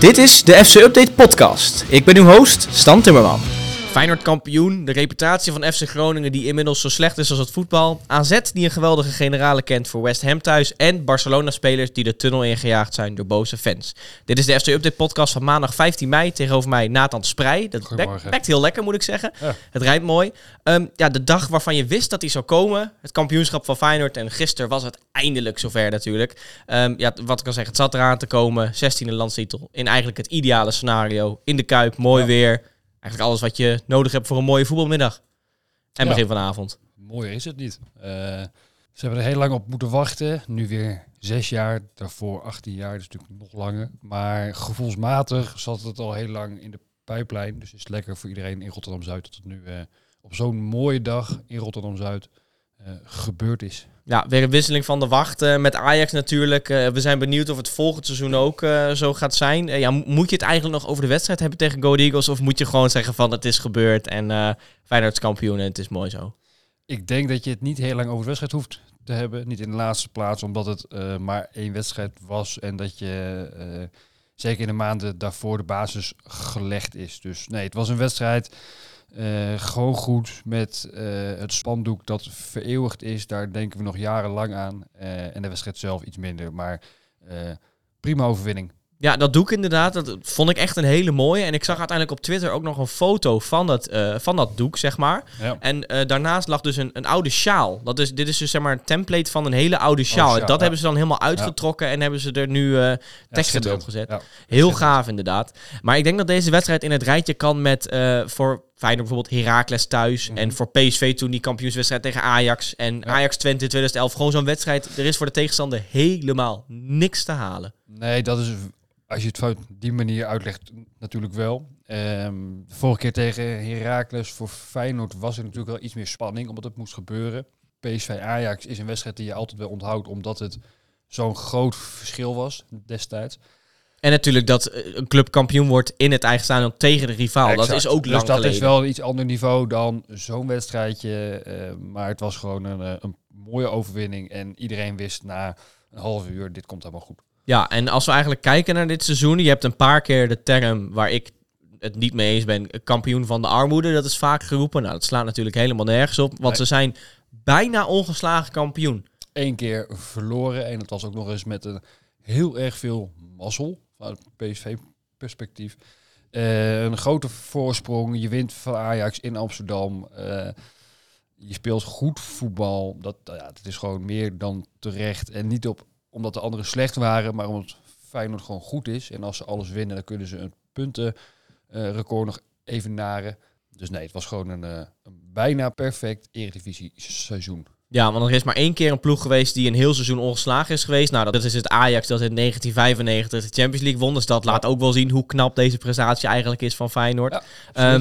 Dit is de FC Update podcast. Ik ben uw host, Stan Timmerman. Feyenoord kampioen, de reputatie van FC Groningen die inmiddels zo slecht is als het voetbal. AZ die een geweldige generale kent voor West Ham thuis. En Barcelona-spelers die de tunnel ingejaagd zijn door boze fans. Dit is de FC Update podcast van maandag 15 mei. Tegenover mij Nathan Sprij. Dat bekt heel lekker moet ik zeggen. Ja. Het rijdt mooi. Ehm, ja, de dag waarvan je wist dat hij zou komen. Het kampioenschap van Feyenoord. En gisteren was het eindelijk zover natuurlijk. Ehm, ja, wat ik al zeg, het zat eraan te komen. 16e landstitel. In eigenlijk het ideale scenario. In de Kuip, mooi Ja. weer. Eigenlijk alles wat je nodig hebt voor een mooie voetbalmiddag. En Ja. begin van de avond. Mooier is het niet. Eh, ze hebben er heel lang op moeten wachten. Nu weer zes jaar, daarvoor 18 jaar, dus natuurlijk nog langer. Maar gevoelsmatig zat het al heel lang in de pijplijn. Dus is het lekker voor iedereen in Rotterdam-Zuid dat het nu eh, op zo'n mooie dag in Rotterdam-Zuid eh, gebeurd is. Ja, weer een wisseling van de wacht eh, met Ajax natuurlijk. Eh, we zijn benieuwd of het volgend seizoen ook eh, zo gaat zijn. Ja, mo- moet je het eigenlijk nog over de wedstrijd hebben tegen Go Eagles? Of moet je gewoon zeggen van het is gebeurd en eh Feyenoord kampioen en het is mooi zo? Ik denk dat je het niet heel lang over de wedstrijd hoeft te hebben. Niet in de laatste plaats, omdat het maar één wedstrijd was. En dat je zeker in de maanden daarvoor de basis gelegd is. Dus nee, het was een wedstrijd. Eh, gewoon goed met eh, het spandoek dat vereeuwigd is. Daar denken we nog jarenlang aan. Eh, en de wedstrijd zelf iets minder. Maar prima overwinning. Ja, dat doe ik inderdaad. Dat vond ik echt een hele mooie. En ik zag uiteindelijk op Twitter ook nog een foto van dat, eh, van dat doek, zeg maar. Ja. En eh, daarnaast lag dus een, een oude sjaal. Dat is, dit is dus zeg maar een template van een hele oude sjaal. sjaal, dat ja. hebben ze dan helemaal uitgetrokken en hebben ze er nu eh teksten op gezet. Heel gaaf inderdaad. Maar ik denk dat deze wedstrijd in het rijtje kan met voor Feyenoord bijvoorbeeld Heracles thuis. Mhm. En voor PSV toen die kampioenswedstrijd tegen Ajax. En Ja. Ajax Twente in 2011. Gewoon zo'n wedstrijd. Er is voor de tegenstander helemaal niks te halen. Nee, dat is, als je het van die manier uitlegt, natuurlijk wel. Ehm, de vorige keer tegen Heracles voor Feyenoord was er natuurlijk wel iets meer spanning, omdat het moest gebeuren. PSV Ajax is een wedstrijd die je altijd wel onthoudt, omdat het zo'n groot verschil was destijds. En natuurlijk dat eh, een club kampioen wordt in het eigen stadion tegen de rivaal. Dat is ook dus lang dat geleden. is wel een iets ander niveau dan zo'n wedstrijdje. eh, maar het was gewoon een, eh, een mooie overwinning. En iedereen wist na een half uur, dit komt helemaal goed. Ja, en als we eigenlijk kijken naar dit seizoen. Je hebt een paar keer de term waar ik het niet mee eens ben. Kampioen van de armoede. Dat is vaak geroepen. Nou, dat slaat natuurlijk helemaal nergens op. Want Nee. ze zijn bijna ongeslagen kampioen. één keer verloren. En dat was ook nog eens met een heel erg veel mazzel. Vanuit PSV-perspectief. Eh, een grote voorsprong. Je wint van Ajax in Amsterdam. Eh, je speelt goed voetbal. Dat, ja, dat is gewoon meer dan terecht. En niet op, omdat de anderen slecht waren, maar omdat Feyenoord gewoon goed is. En als ze alles winnen, dan kunnen ze een puntenrecord nog evenaren. Dus nee, het was gewoon een, eh, een bijna perfect Eredivisie seizoen. Ja, want er is maar één keer een ploeg geweest die een heel seizoen ongeslagen is geweest. Nou, dat is het Ajax dat in 1995 de Champions League won. Dus dat laat ook wel zien hoe knap deze prestatie eigenlijk is van Feyenoord. Ja.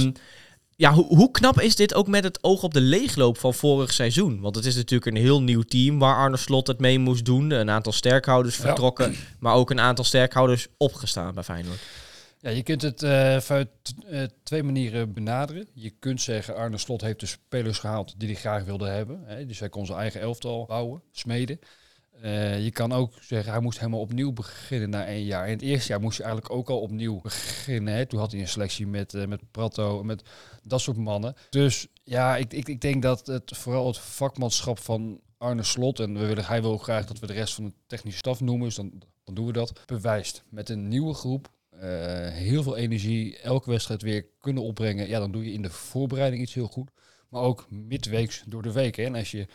Ja, hoe, hoe knap is dit ook met het oog op de leegloop van vorig seizoen? Want het is natuurlijk een heel nieuw team waar Arne Slot het mee moest doen. Een aantal sterkhouders Ja. vertrokken, maar ook een aantal sterkhouders opgestaan bij Feyenoord. Ja, je kunt het eh vanuit eh, twee manieren benaderen. Je kunt zeggen, Arne Slot heeft de spelers gehaald die hij graag wilde hebben. Hè? Dus hij kon zijn eigen elftal bouwen, smeden. Eh, je kan ook zeggen, hij moest helemaal opnieuw beginnen na één jaar. En het eerste jaar moest je eigenlijk ook al opnieuw beginnen. Hè? Toen had hij een selectie met, eh, met Prato en met dat soort mannen. Dus ja, ik, ik, ik denk dat het vooral het vakmanschap van Arne Slot... en we willen, hij wil graag dat we de rest van de technische staf noemen, dus dan, dan doen we dat. Bewijst met een nieuwe groep eh, heel veel energie, elke wedstrijd weer kunnen opbrengen. Ja, dan doe je in de voorbereiding iets heel goed. Maar ook midweeks door de week. Hè. En als je,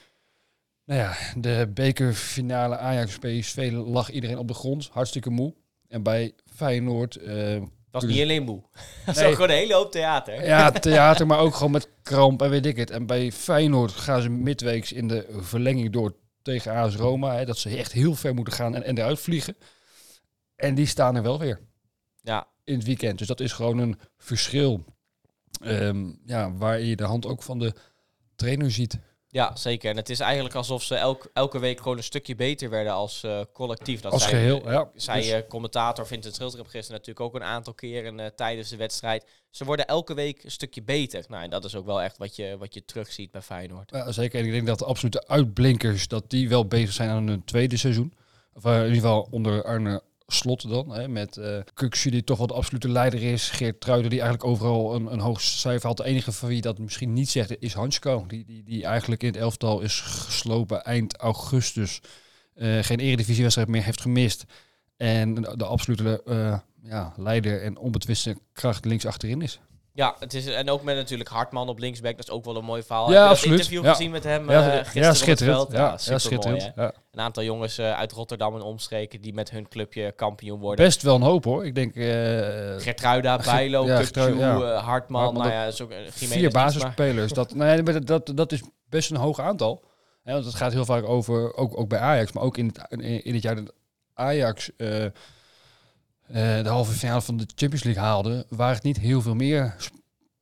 nou ja, de bekerfinale Ajax-PSV lag iedereen op de grond, hartstikke moe. En bij Feyenoord, eh, was Dus- niet alleen moe. Dat Nee. ook gewoon een hele hoop theater. ja, theater, maar ook gewoon met kramp en weet ik het. En bij Feyenoord gaan ze midweeks in de verlenging door tegen AS Roma. Hè, dat ze echt heel ver moeten gaan en, en eruit vliegen. En die staan er wel weer. Ja. in het weekend. Dus dat is gewoon een verschil. ehm, ja, waar je de hand ook van de trainer ziet. Ja, zeker. En het is eigenlijk alsof ze elk, elke week gewoon een stukje beter werden als eh, collectief. Dat Als zei, geheel, ja. Zei Dus- eh, commentator Vincent Schilder gisteren natuurlijk ook een aantal keren eh, tijdens de wedstrijd. Ze worden elke week een stukje beter. Nou, en dat is ook wel echt wat je, wat je terugziet bij Feyenoord. Ja, zeker. En ik denk dat de absolute uitblinkers, dat die wel bezig zijn aan hun tweede seizoen. Of eh, in ieder geval onder Arne slot dan. Hè, met uh, die toch wel de absolute leider is. Geert Truiden die eigenlijk overal een, een hoog cijfer had. De enige van wie dat misschien niet zegt is Hansko. Die, die, die eigenlijk in het elftal is geslopen eind augustus. Uh, geen eredivisiewedstrijd meer heeft gemist. En de, absolute uh, ja, leider en onbetwiste kracht links achterin is. Ja, het is, en ook met natuurlijk Hartman op linksback. Dat is ook wel een mooi verhaal. Ja, Heb je absoluut. interview gezien met hem ja, uh, gisteren ja, schitterend. Ja, ja, schitterend. Mooi, een aantal jongens uh, uit Rotterdam en omstreken die met hun clubje kampioen worden. Best wel een hoop hoor. Ik denk... Uh, Gertruida, Bijlo, ja, Hartman. Hartman nou ja, is ook, vier basisspelers. dat, nee, dat, dat, dat is best een hoog aantal. Ja, want het gaat heel vaak over, ook, ook bij Ajax, maar ook in het, in, het jaar dat Ajax de halve finale van de Champions League haalde, waren het niet heel veel meer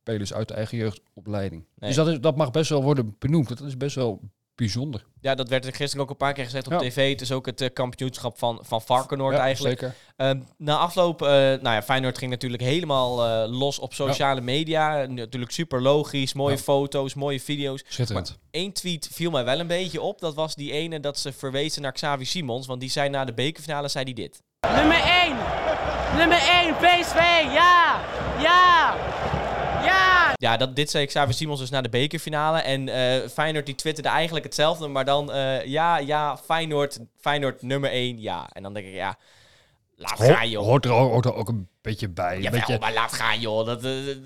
spelers uit de eigen jeugdopleiding. Dus dat, is, dat mag best wel worden benoemd. Dat is best wel bijzonder. Ja, dat werd gisteren ook een paar keer gezegd op tv. Het is ook het uh, kampioenschap van, van Varkenoord ja, eigenlijk. Zeker. Uh, na afloop, uh, nou ja, Feyenoord ging natuurlijk helemaal uh, los op sociale media. Natuurlijk super logisch, mooie foto's, mooie video's. Schitterend. Maar één tweet viel mij wel een beetje op. Dat was die ene dat ze verwezen naar Xavi Simons. Want die zei na de bekerfinale, zei hij dit. Nummer 1! Nummer 1, PSV! Ja! Ja! Ja! Dat, dit zei Xavier Simons dus na de bekerfinale. En uh, Feyenoord die twitterde eigenlijk hetzelfde, maar dan uh, ja, ja, Feyenoord, Feyenoord nummer 1, ja. En dan denk ik, ja, laat gaan joh. Hoort er, ook, hoort er ook een beetje bij. Ja, beetje... maar laat gaan joh. Dat, uh,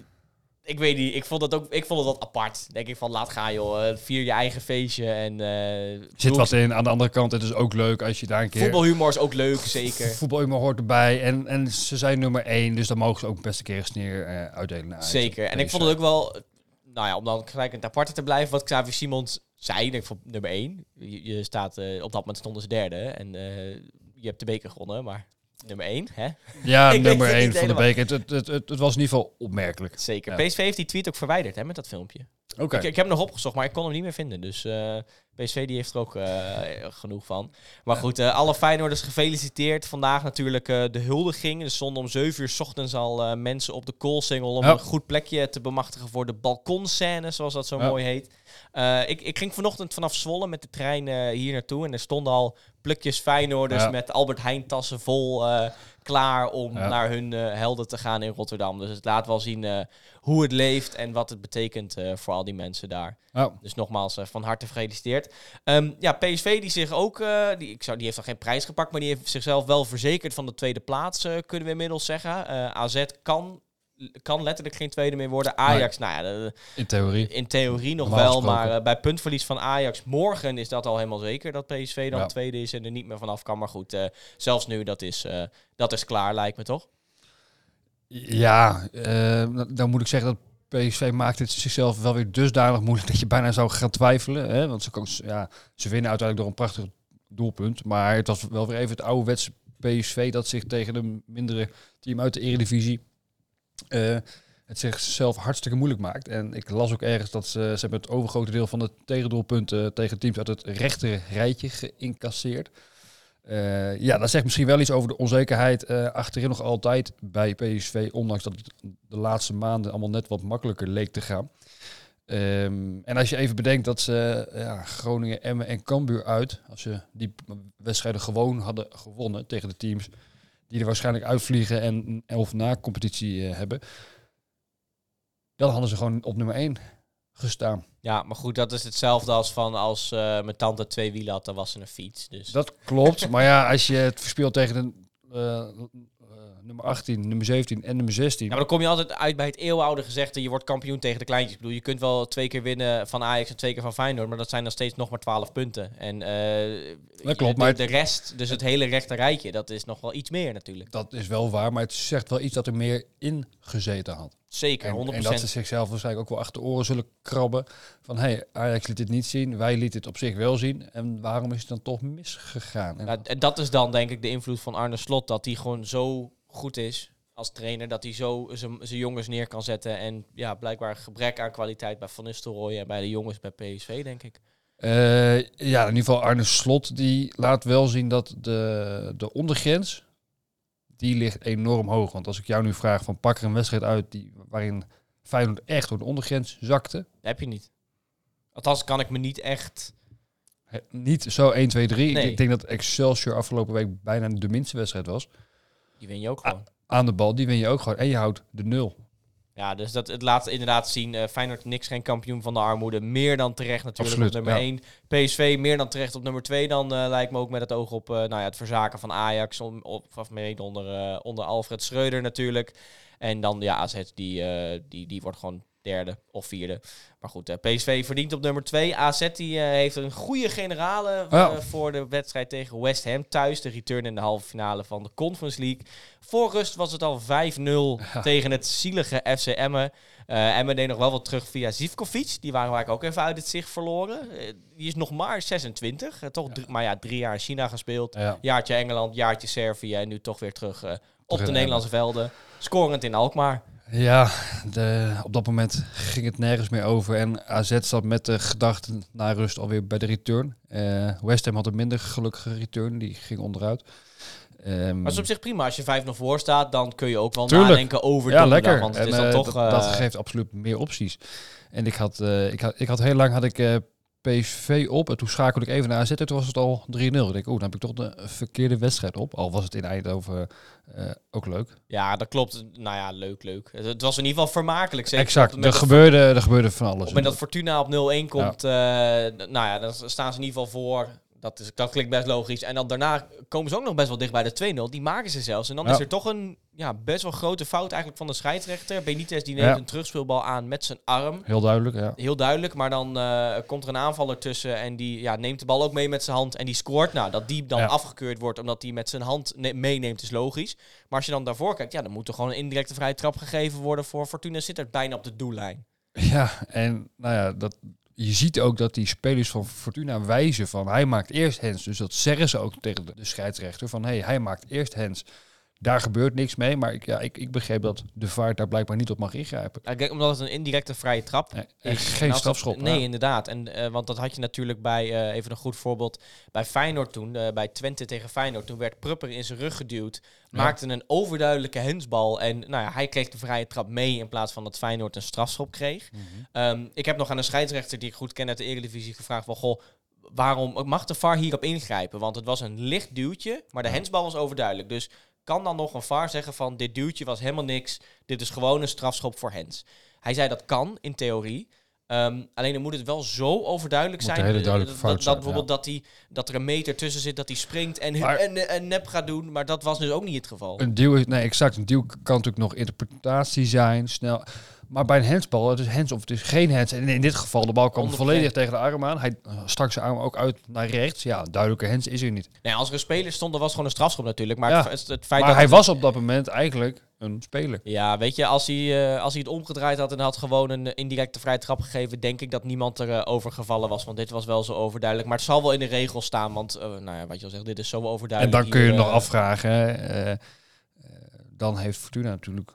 ik weet niet, ik vond het ook ik vond het wat apart. Denk ik van, laat gaan joh, eh, vier je eigen feestje en... Uh, Zit wat in, aan de andere kant, het is ook leuk als je daar een keer... Voetbalhumor is ook leuk, zeker. Voetbalhumor hoort erbij en, en ze zijn nummer één, dus dan mogen ze ook best een keer een sneer uh, uitdelen. Zeker, en ik vond het ook wel, nou ja, om dan gelijk een aparte te blijven, wat Xavier Simons zei, denk ik van nummer één. Je, staat, op dat moment stonden ze derde en je hebt de beker gewonnen, maar nummer 1. Hè? Ja, nummer 1 van de beker. Het, het, het, het, was in ieder geval opmerkelijk. Zeker. PSV heeft die tweet ook verwijderd hè, met dat filmpje. Oké. Ik, ik, heb hem nog opgezocht, maar ik kon hem niet meer vinden. Dus uh, PSV die heeft er ook uh, genoeg van. Maar goed, uh, alle Feyenoorders gefeliciteerd. Vandaag natuurlijk de huldiging. Er stonden om 7 uur s ochtends al mensen op de koolsingel... om een goed plekje te bemachtigen voor de balkonscène, zoals dat zo mooi heet. Ik, ik ging vanochtend vanaf Zwolle met de trein hier naartoe. En er stonden al plukjes Feyenoorders met Albert Heijn tassen vol klaar om naar hun helden te gaan in Rotterdam. Dus het laat wel zien hoe het leeft en wat het betekent voor al die mensen daar. Dus nogmaals, van harte gefeliciteerd. Ehm, ja, PSV die zich ook, uh, die, ik zou, die heeft nog geen prijs gepakt, maar die heeft zichzelf wel verzekerd van de tweede plaats, uh, kunnen we inmiddels zeggen. Uh, eh, AZ kan, kan letterlijk geen tweede meer worden. Ajax, nou ja, in theorie. In theorie nog wel, maar bij puntverlies van Ajax morgen is dat al helemaal zeker dat PSV dan tweede is en er niet meer vanaf kan. Maar goed, zelfs nu, dat is, dat is klaar, lijkt me toch? Ja, dan moet ik zeggen dat PSV maakt het zichzelf wel weer dusdanig moeilijk dat je bijna zou gaan twijfelen. Hè? Want ze, kan, ja, ze winnen uiteindelijk door een prachtig doelpunt. Maar het was wel weer even het ouderwetse PSV dat zich tegen een mindere team uit de Eredivisie uh, het zichzelf hartstikke moeilijk maakt. En ik las ook ergens dat ze, ze hebben het overgrote deel van de tegendoelpunten tegen teams uit het rechter rijtje geïncasseerd. Uh, ja, dat zegt misschien wel iets over de onzekerheid uh, achterin nog altijd bij PSV, ondanks dat het de laatste maanden allemaal net wat makkelijker leek te gaan. Um, en als je even bedenkt dat ze ja, Groningen, Emmen en Cambuur uit, als ze die wedstrijden gewoon hadden gewonnen tegen de teams die er waarschijnlijk uitvliegen en elf na competitie uh, hebben, dan hadden ze gewoon op nummer 1 gestaan. Ja, maar goed, dat is hetzelfde als van als uh, mijn tante twee wielen had, dan was ze een fiets. Dus. Dat klopt, maar ja, als je het verspeelt tegen een uh, nummer 18, nummer 17 en nummer 16. Ja, maar dan kom je altijd uit bij het eeuwenoude gezegde, je wordt kampioen tegen de kleintjes. Ik bedoel, je kunt wel twee keer winnen van Ajax en twee keer van Feyenoord, maar dat zijn dan steeds nog maar 12 punten. En uh, dat klopt, de, maar de rest, dus het hele rechte rijtje, dat is nog wel iets meer natuurlijk. Dat is wel waar, maar het zegt wel iets dat er meer in gezeten had. Zeker, en, 100%. En dat ze zichzelf waarschijnlijk ook wel achter de oren zullen krabben. Van hé, hey, Ajax liet dit niet zien, wij lieten het op zich wel zien. En waarom is het dan toch misgegaan? En, en dat is dan denk ik de invloed van Arne Slot, dat hij gewoon zo goed is als trainer, dat hij zo zijn jongens neer kan zetten. En ja, blijkbaar gebrek aan kwaliteit bij Van Nistelrooy en bij de jongens bij PSV, denk ik. Uh, ja, in ieder geval Arne Slot, die laat wel zien dat de, de ondergrens, die ligt enorm hoog. Want als ik jou nu vraag van pak er een wedstrijd uit die, waarin Feyenoord echt door de ondergrens zakte. Dat heb je niet. Althans kan ik me niet echt... niet zo 1, 2, 3. Ik denk dat Excelsior afgelopen week bijna de minste wedstrijd was. Die win je ook gewoon. aan de bal, die win je ook gewoon. En je houdt de nul. Ja, dus dat, het laat inderdaad zien. eh Feyenoord niks geen kampioen van de armoede. Meer dan terecht natuurlijk Absoluut, op nummer ja. 1. PSV meer dan terecht op nummer 2. Dan eh, lijkt me ook met het oog op eh, nou ja, het verzaken van Ajax. Om, op, of mede onder, onder Alfred Schreuder natuurlijk. En dan ja, AZ die, die, die wordt gewoon derde of vierde. Maar goed, eh, PSV verdient op nummer 2. AZ die, eh, heeft een goede generale eh, voor de wedstrijd tegen West Ham thuis. De return in de halve finale van de Conference League. Voor rust was het al 5-0 tegen het zielige FC Emmen. Emmen deed nog wel wat terug via Zivkovic. Die waren waar ik ook even uit het zicht verloren. Die is nog maar 26. eh, toch drie- maar ja, drie jaar in China gespeeld. Ja. Jaartje Engeland, jaartje Servië. En nu toch weer terug op de Nederlandse velden. Scorend in Alkmaar. Ja, de, op dat moment ging het nergens meer over. En AZ zat met de gedachten na rust alweer bij de return. Eh West Ham had een minder gelukkige return. Die ging onderuit. Ehm, Maar het is op zich prima. Als je 5-0 voor staat, dan kun je ook wel Tuurlijk. nadenken over ja, lekker. Want het En, is dan eh, toch... dat, dat eh, geeft absoluut meer opties. En ik had, ik had, ik had heel lang had ik PSV op. En toen schakelde ik even naar AZ. En toen was het al 3-0. Ik denk, oeh, dan heb ik toch de verkeerde wedstrijd op. Al was het in Eindhoven eh, ook leuk. Ja, dat klopt. Nou ja, leuk, leuk. Het, het was in ieder geval vermakelijk. Zeker exact. Er gebeurde, er gebeurde van Op alles. het moment dat Fortuna op 0-1 komt, eh, nou ja, dan staan ze in ieder geval voor. Dat, is, dat klinkt best logisch. En dan daarna komen ze ook nog best wel dicht bij de 2-0. Die maken ze zelfs. En dan Ja. is er toch een ja, best wel grote fout eigenlijk van de scheidsrechter. Benitez die neemt Ja. een terugspeelbal aan met zijn arm. Heel duidelijk, ja. Heel duidelijk, maar dan eh, komt er een aanvaller tussen en die ja, neemt de bal ook mee met zijn hand en die scoort. Nou, dat die dan Ja. afgekeurd wordt omdat hij met zijn hand ne- meeneemt is logisch. Maar als je dan daarvoor kijkt, ja, dan moet er gewoon een indirecte vrije trap gegeven worden voor Fortuna. Zit er bijna op de doellijn. Ja, en nou ja, dat, je ziet ook dat die spelers van Fortuna wijzen van hij maakt eerst hands. Dus dat zeggen ze ook tegen de, scheidsrechter van hey, hij maakt eerst hands. Daar gebeurt niks mee, maar ik, ja, ik, ik begreep dat de VAR daar blijkbaar niet op mag ingrijpen. Ja, kijk, omdat het een indirecte vrije trap is. geen strafschop, het- nee, ja. inderdaad. En, eh, want dat had je natuurlijk bij, eh, even een goed voorbeeld, bij Feyenoord toen, eh, bij Twente tegen Feyenoord. Toen werd Prupper in zijn rug geduwd, maakte een overduidelijke hensbal. En nou ja, hij kreeg de vrije trap mee in plaats van dat Feyenoord een strafschop kreeg. Mhm. Ehm, ik heb nog aan een scheidsrechter die ik goed ken uit de Eredivisie gevraagd van, goh, waarom mag de VAR hierop ingrijpen? Want het was een licht duwtje, maar de hensbal was overduidelijk. Dus kan dan nog een VAR zeggen van, dit duwtje was helemaal niks, dit is gewoon een strafschop voor hens? Hij zei dat kan in theorie. Ehm, alleen dan moet het wel zo overduidelijk Moet zijn. eh, dat, bijvoorbeeld dat, die, dat er een meter tussen zit, dat hij springt en, Maar- en, en nep gaat doen. Maar dat was dus ook niet het geval. Een deal is, nee, exact. Een deal kan natuurlijk nog interpretatie zijn, snel. Maar bij een handsbal, het is hands of het is geen hands. En in dit geval, de bal kwam 100%. volledig tegen de arm aan. Hij stak zijn arm ook uit naar rechts. Ja, duidelijke hands is er niet. Nee, als er een speler stond, dan was het gewoon een strafschop natuurlijk. Maar Ja. het, feit Maar dat hij het- was op dat moment eigenlijk een speler. Ja, weet je, als hij, eh, als hij het omgedraaid had en had gewoon een indirecte vrije trap gegeven, denk ik dat niemand er eh, over gevallen was. Want dit was wel zo overduidelijk. Maar het zal wel in de regels staan, want eh, nou ja, wat je al zegt, dit is zo En overduidelijk. dan kun je hier, nog afvragen, dan heeft Fortuna natuurlijk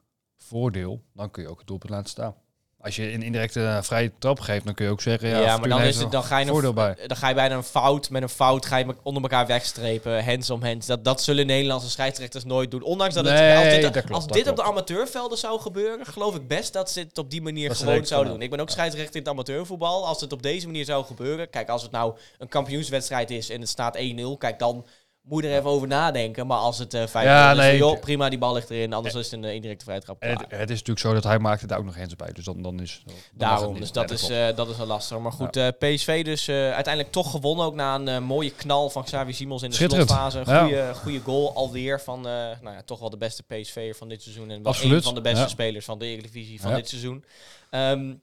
voordeel. Dan kun je ook het doelpunt laten staan. Als je een indirecte eh, vrije trap geeft, dan kun je ook zeggen... Ja, Ja, maar dan, is het, dan, ga je voordeel bij. dan ga je bijna een fout met een fout, ga je onder elkaar wegstrepen, hands om hands. Dat, dat zullen Nederlandse scheidsrechters nooit doen. Ondanks dat het, als dit, dat klopt, als dit op de amateurvelden zou gebeuren, geloof ik best dat ze het op die manier Dat gewoon zouden doen. Ik ben ook scheidsrechter in het amateurvoetbal. Als het op deze manier zou gebeuren, kijk, als het nou een kampioenswedstrijd is en het staat 1-0, kijk, dan moet je er even over nadenken. Maar als het eh 5-0 Ja, is, nee, joh, prima, die bal ligt erin, anders is het een eh, indirecte vrije trap. En klaar. het, het is natuurlijk zo dat hij maakte daar ook nog hands bij. Dus dan, dan is dan het Daarom, dus dat, is, eh, dat is wel lastig. Maar goed, PSV dus uiteindelijk toch gewonnen. Ook na een mooie knal van Xavi Simons in de slotfase. Ja. goede, goede goal alweer van nou ja, toch wel de beste PSV'er van dit seizoen. En wel Absoluut, een van de beste spelers van de Eredivisie van dit seizoen. Ehm,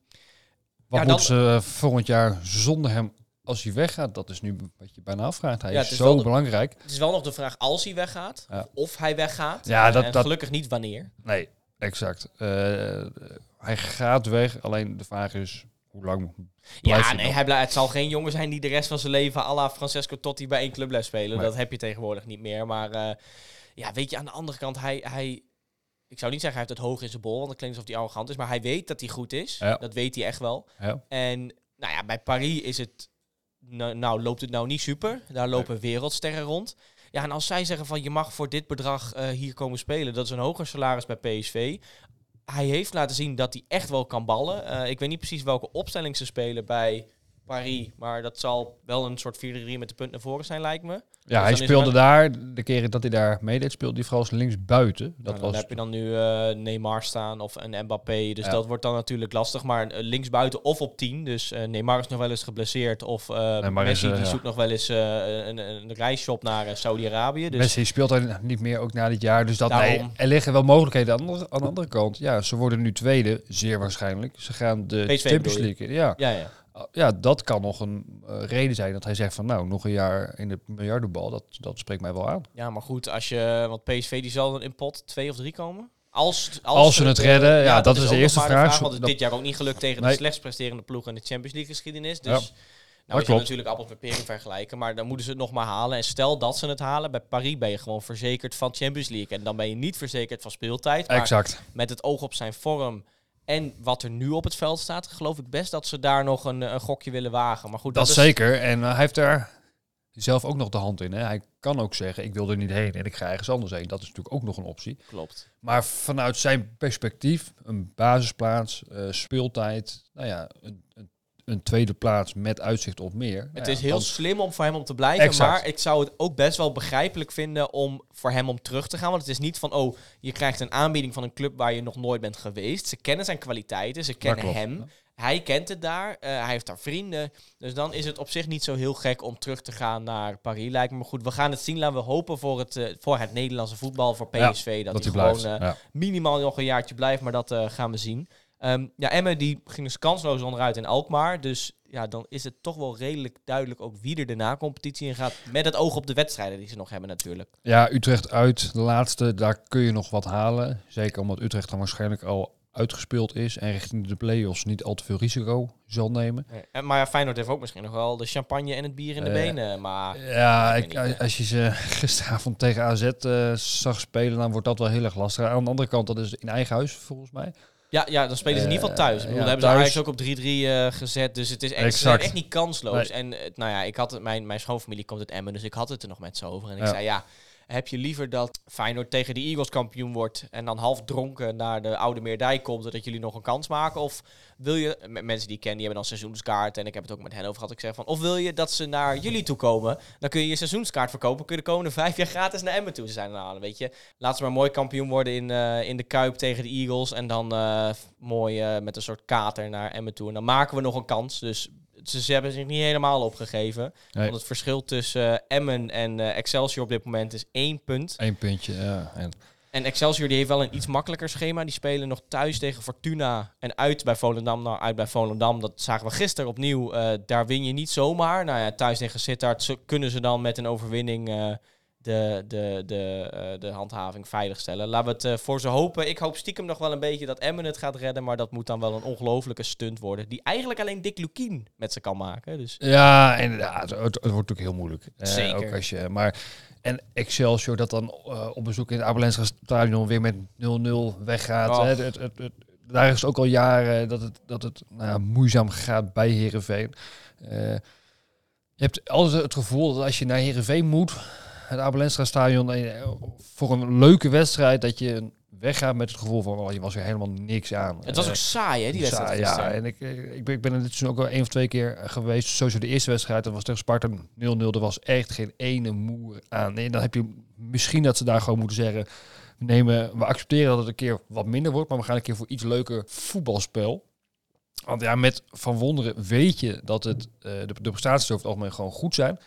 Wat ja, ze volgend jaar zonder hem als hij weggaat? Dat is nu wat je bijna afvraagt. Hij Ja, is, zo de- belangrijk. het is wel nog de vraag als hij weggaat. Ja. Of hij weggaat. Ja, dat- en dat- gelukkig niet wanneer. Nee, exact. Eh, hij gaat weg. Alleen de vraag is, hoe lang Ja, nee, hij het zal geen jongen zijn die de rest van zijn leven à la Francesco Totti bij één club blijft spelen. Nee. Dat heb je tegenwoordig niet meer. Maar eh, ja, weet je, aan de andere kant, hij, hij... Ik zou niet zeggen hij heeft het hoog in zijn bol, want dat klinkt alsof hij arrogant is. Maar hij weet dat hij goed is. Ja. Dat weet hij echt wel. Ja. En nou ja, bij Paris is het... Nou, nou loopt het nou niet super. Daar lopen wereldsterren rond. Ja, en als zij zeggen van je mag voor dit bedrag eh, hier komen spelen, dat is een hoger salaris bij PSV. Hij heeft laten zien dat hij echt wel kan ballen. Eh, ik weet niet precies welke opstelling ze spelen bij Paris. Maar dat zal wel een soort 4-3 met de punt naar voren zijn, lijkt me. Ja, Dus hij speelde daar, de keren dat hij daar meedeed, speelde hij vooral als linksbuiten. Dat Nou, dan heb je dan nu eh, Neymar staan of een Mbappé. Dus Ja. dat wordt dan natuurlijk lastig. Maar eh, linksbuiten of op 10. Dus eh, Neymar is nog wel eens geblesseerd. Of is, Messi die ja. zoekt nog wel eens een, een reisshop naar Saudi-Arabië. Dus Messi speelt hij niet meer, ook na dit jaar. Dus dat, nee, Daarom. er liggen wel mogelijkheden aan de, andere, aan de andere kant. Ja, ze worden nu tweede, zeer waarschijnlijk. Ze gaan de PSV Champions? League in. Ja. ja, ja. Ja, dat kan nog een eh, reden zijn dat hij zegt van nou, nog een jaar in de miljardenbal. Dat, dat spreekt mij wel aan. ja, maar goed. Als je, want PSV die zal dan in pot 2 of 3 komen. Als, Als ze het eh, redden, ja, dat is de eerste vraag. Want het Dat- dit jaar ook niet gelukt tegen de slechts presterende ploeg in de Champions League geschiedenis. Dus Ja. nou, Dat klopt. natuurlijk appels met peren vergelijken. Maar dan moeten ze het nog maar halen. En stel dat ze het halen, bij Paris ben je gewoon verzekerd van Champions League. En dan ben je niet verzekerd van speeltijd. Maar Exact. met het oog op zijn vorm en wat er nu op het veld staat, geloof ik best dat ze daar nog een, een gokje willen wagen. Maar goed, Dat, dat, is zeker. En eh, hij heeft daar zelf ook nog de hand in. Hè. Hij kan ook zeggen, ik wil er niet heen en ik ga ergens anders heen. Dat is natuurlijk ook nog een optie. klopt. Maar vanuit zijn perspectief, een basisplaats, eh, speeltijd, nou ja, een, een, een tweede plaats met uitzicht op meer. Het ja, is heel slim om voor hem om te blijven, Exact. maar ik zou het ook best wel begrijpelijk vinden om voor hem om terug te gaan. Want het is niet van, oh, je krijgt een aanbieding van een club waar je nog nooit bent geweest. Ze kennen zijn kwaliteiten, ze kennen klopt. hem. Hij kent het daar, eh, hij heeft daar vrienden. Dus dan is het op zich niet zo heel gek om terug te gaan naar Paris, lijkt me. Maar goed, we gaan het zien. Laten we hopen voor het, eh, voor het Nederlandse voetbal, voor Ja, PSV, dat, dat hij hij gewoon eh, minimaal nog een jaartje blijft, maar dat gaan we zien. Ehm, ja, Emmen die ging dus kansloos onderuit in Alkmaar. Dus ja, dan is het toch wel redelijk duidelijk ook wie er de na-competitie in gaat. Met het oog op de wedstrijden die ze nog hebben natuurlijk. ja, Utrecht uit, de laatste, daar kun je nog wat halen. Zeker omdat Utrecht dan waarschijnlijk al uitgespeeld is en richting de play-offs niet al te veel risico zal nemen. En, maar ja, Feyenoord heeft ook misschien nog wel de champagne en het bier in de Eh, benen. Maar Ja, ik niet, als je ze gisteravond tegen AZ eh, zag spelen, dan wordt dat wel heel erg lastig. Aan de andere kant, dat is in eigen huis volgens mij. Ja, ja, dan spelen ze in ieder geval thuis. Ik bedoel, ja, hebben ze. Ajax ook op 3-3 eh, gezet. Dus het is echt, ze zijn echt niet kansloos. Nee. En eh, nou ja, ik had het, mijn, mijn schoonfamilie komt uit Emmen, dus ik had het er nog met ze over. En ik zei, ja, heb je liever dat Feyenoord tegen de Eagles kampioen wordt en dan half dronken naar de Oude Meerdijk komt, zodat jullie nog een kans maken? Of wil je, m- mensen die ik ken, die hebben dan seizoenskaart en ik heb het ook met hen over gehad. Ik zeg van, of wil je dat ze naar jullie toe komen, dan kun je je seizoenskaart verkopen, kun je de komende vijf jaar gratis naar Emmen toe zijn. Nou, weet je, laat ze maar mooi kampioen worden in, eh, in de Kuip tegen de Eagles en dan eh, mooi eh, met een soort kater naar Emmen toe. En dan maken we nog een kans, dus ze, ze hebben zich niet helemaal opgegeven. Nee. Want het verschil tussen eh, Emmen en eh, Excelsior op dit moment is één punt. Eén puntje, ja. En En Excelsior die heeft wel een iets makkelijker schema. Die spelen nog thuis tegen Fortuna en uit bij Volendam. Nou, uit bij Volendam, dat zagen we gisteren opnieuw. Eh, daar win je niet zomaar. Nou ja, thuis tegen Sittard kunnen ze dan met een overwinning de, de, de, eh, de handhaving veiligstellen. Laten we het eh, voor ze hopen. Ik hoop stiekem nog wel een beetje dat Emmen het gaat redden. Maar dat moet dan wel een ongelofelijke stunt worden. Die eigenlijk alleen Dick Lukien met ze kan maken. Dus Ja, inderdaad. Het, het wordt natuurlijk heel moeilijk. Eh, ook als je, maar, en Excelsior dat dan eh, op bezoek in het Abelensra stadion weer met 0-0 weggaat. Och. Hè. Het, het, het, het- daar is het ook al jaren dat het, dat het nou, ja, moeizaam gaat bij Herenveen. je hebt altijd het gevoel dat als je naar Herenveen moet, het Abelensra stadion, eh, voor een leuke wedstrijd, dat je weggaat met het gevoel van, oh, je was er helemaal niks aan. het was Eh, ook saai, hè, die wedstrijd Ja, en ik, ik, ben, ik ben er dit seizoen ook al één of twee keer geweest. Sowieso de eerste wedstrijd, dat was tegen Sparta 0-0. Er was echt geen ene moer aan. En dan heb je misschien dat ze daar gewoon moeten zeggen... We, nemen, we accepteren dat het een keer wat minder wordt... maar we gaan een keer voor iets leuker voetbalspel. Want ja, met Van Wonderen weet je dat het, eh, de, de prestaties over het algemeen gewoon goed zijn.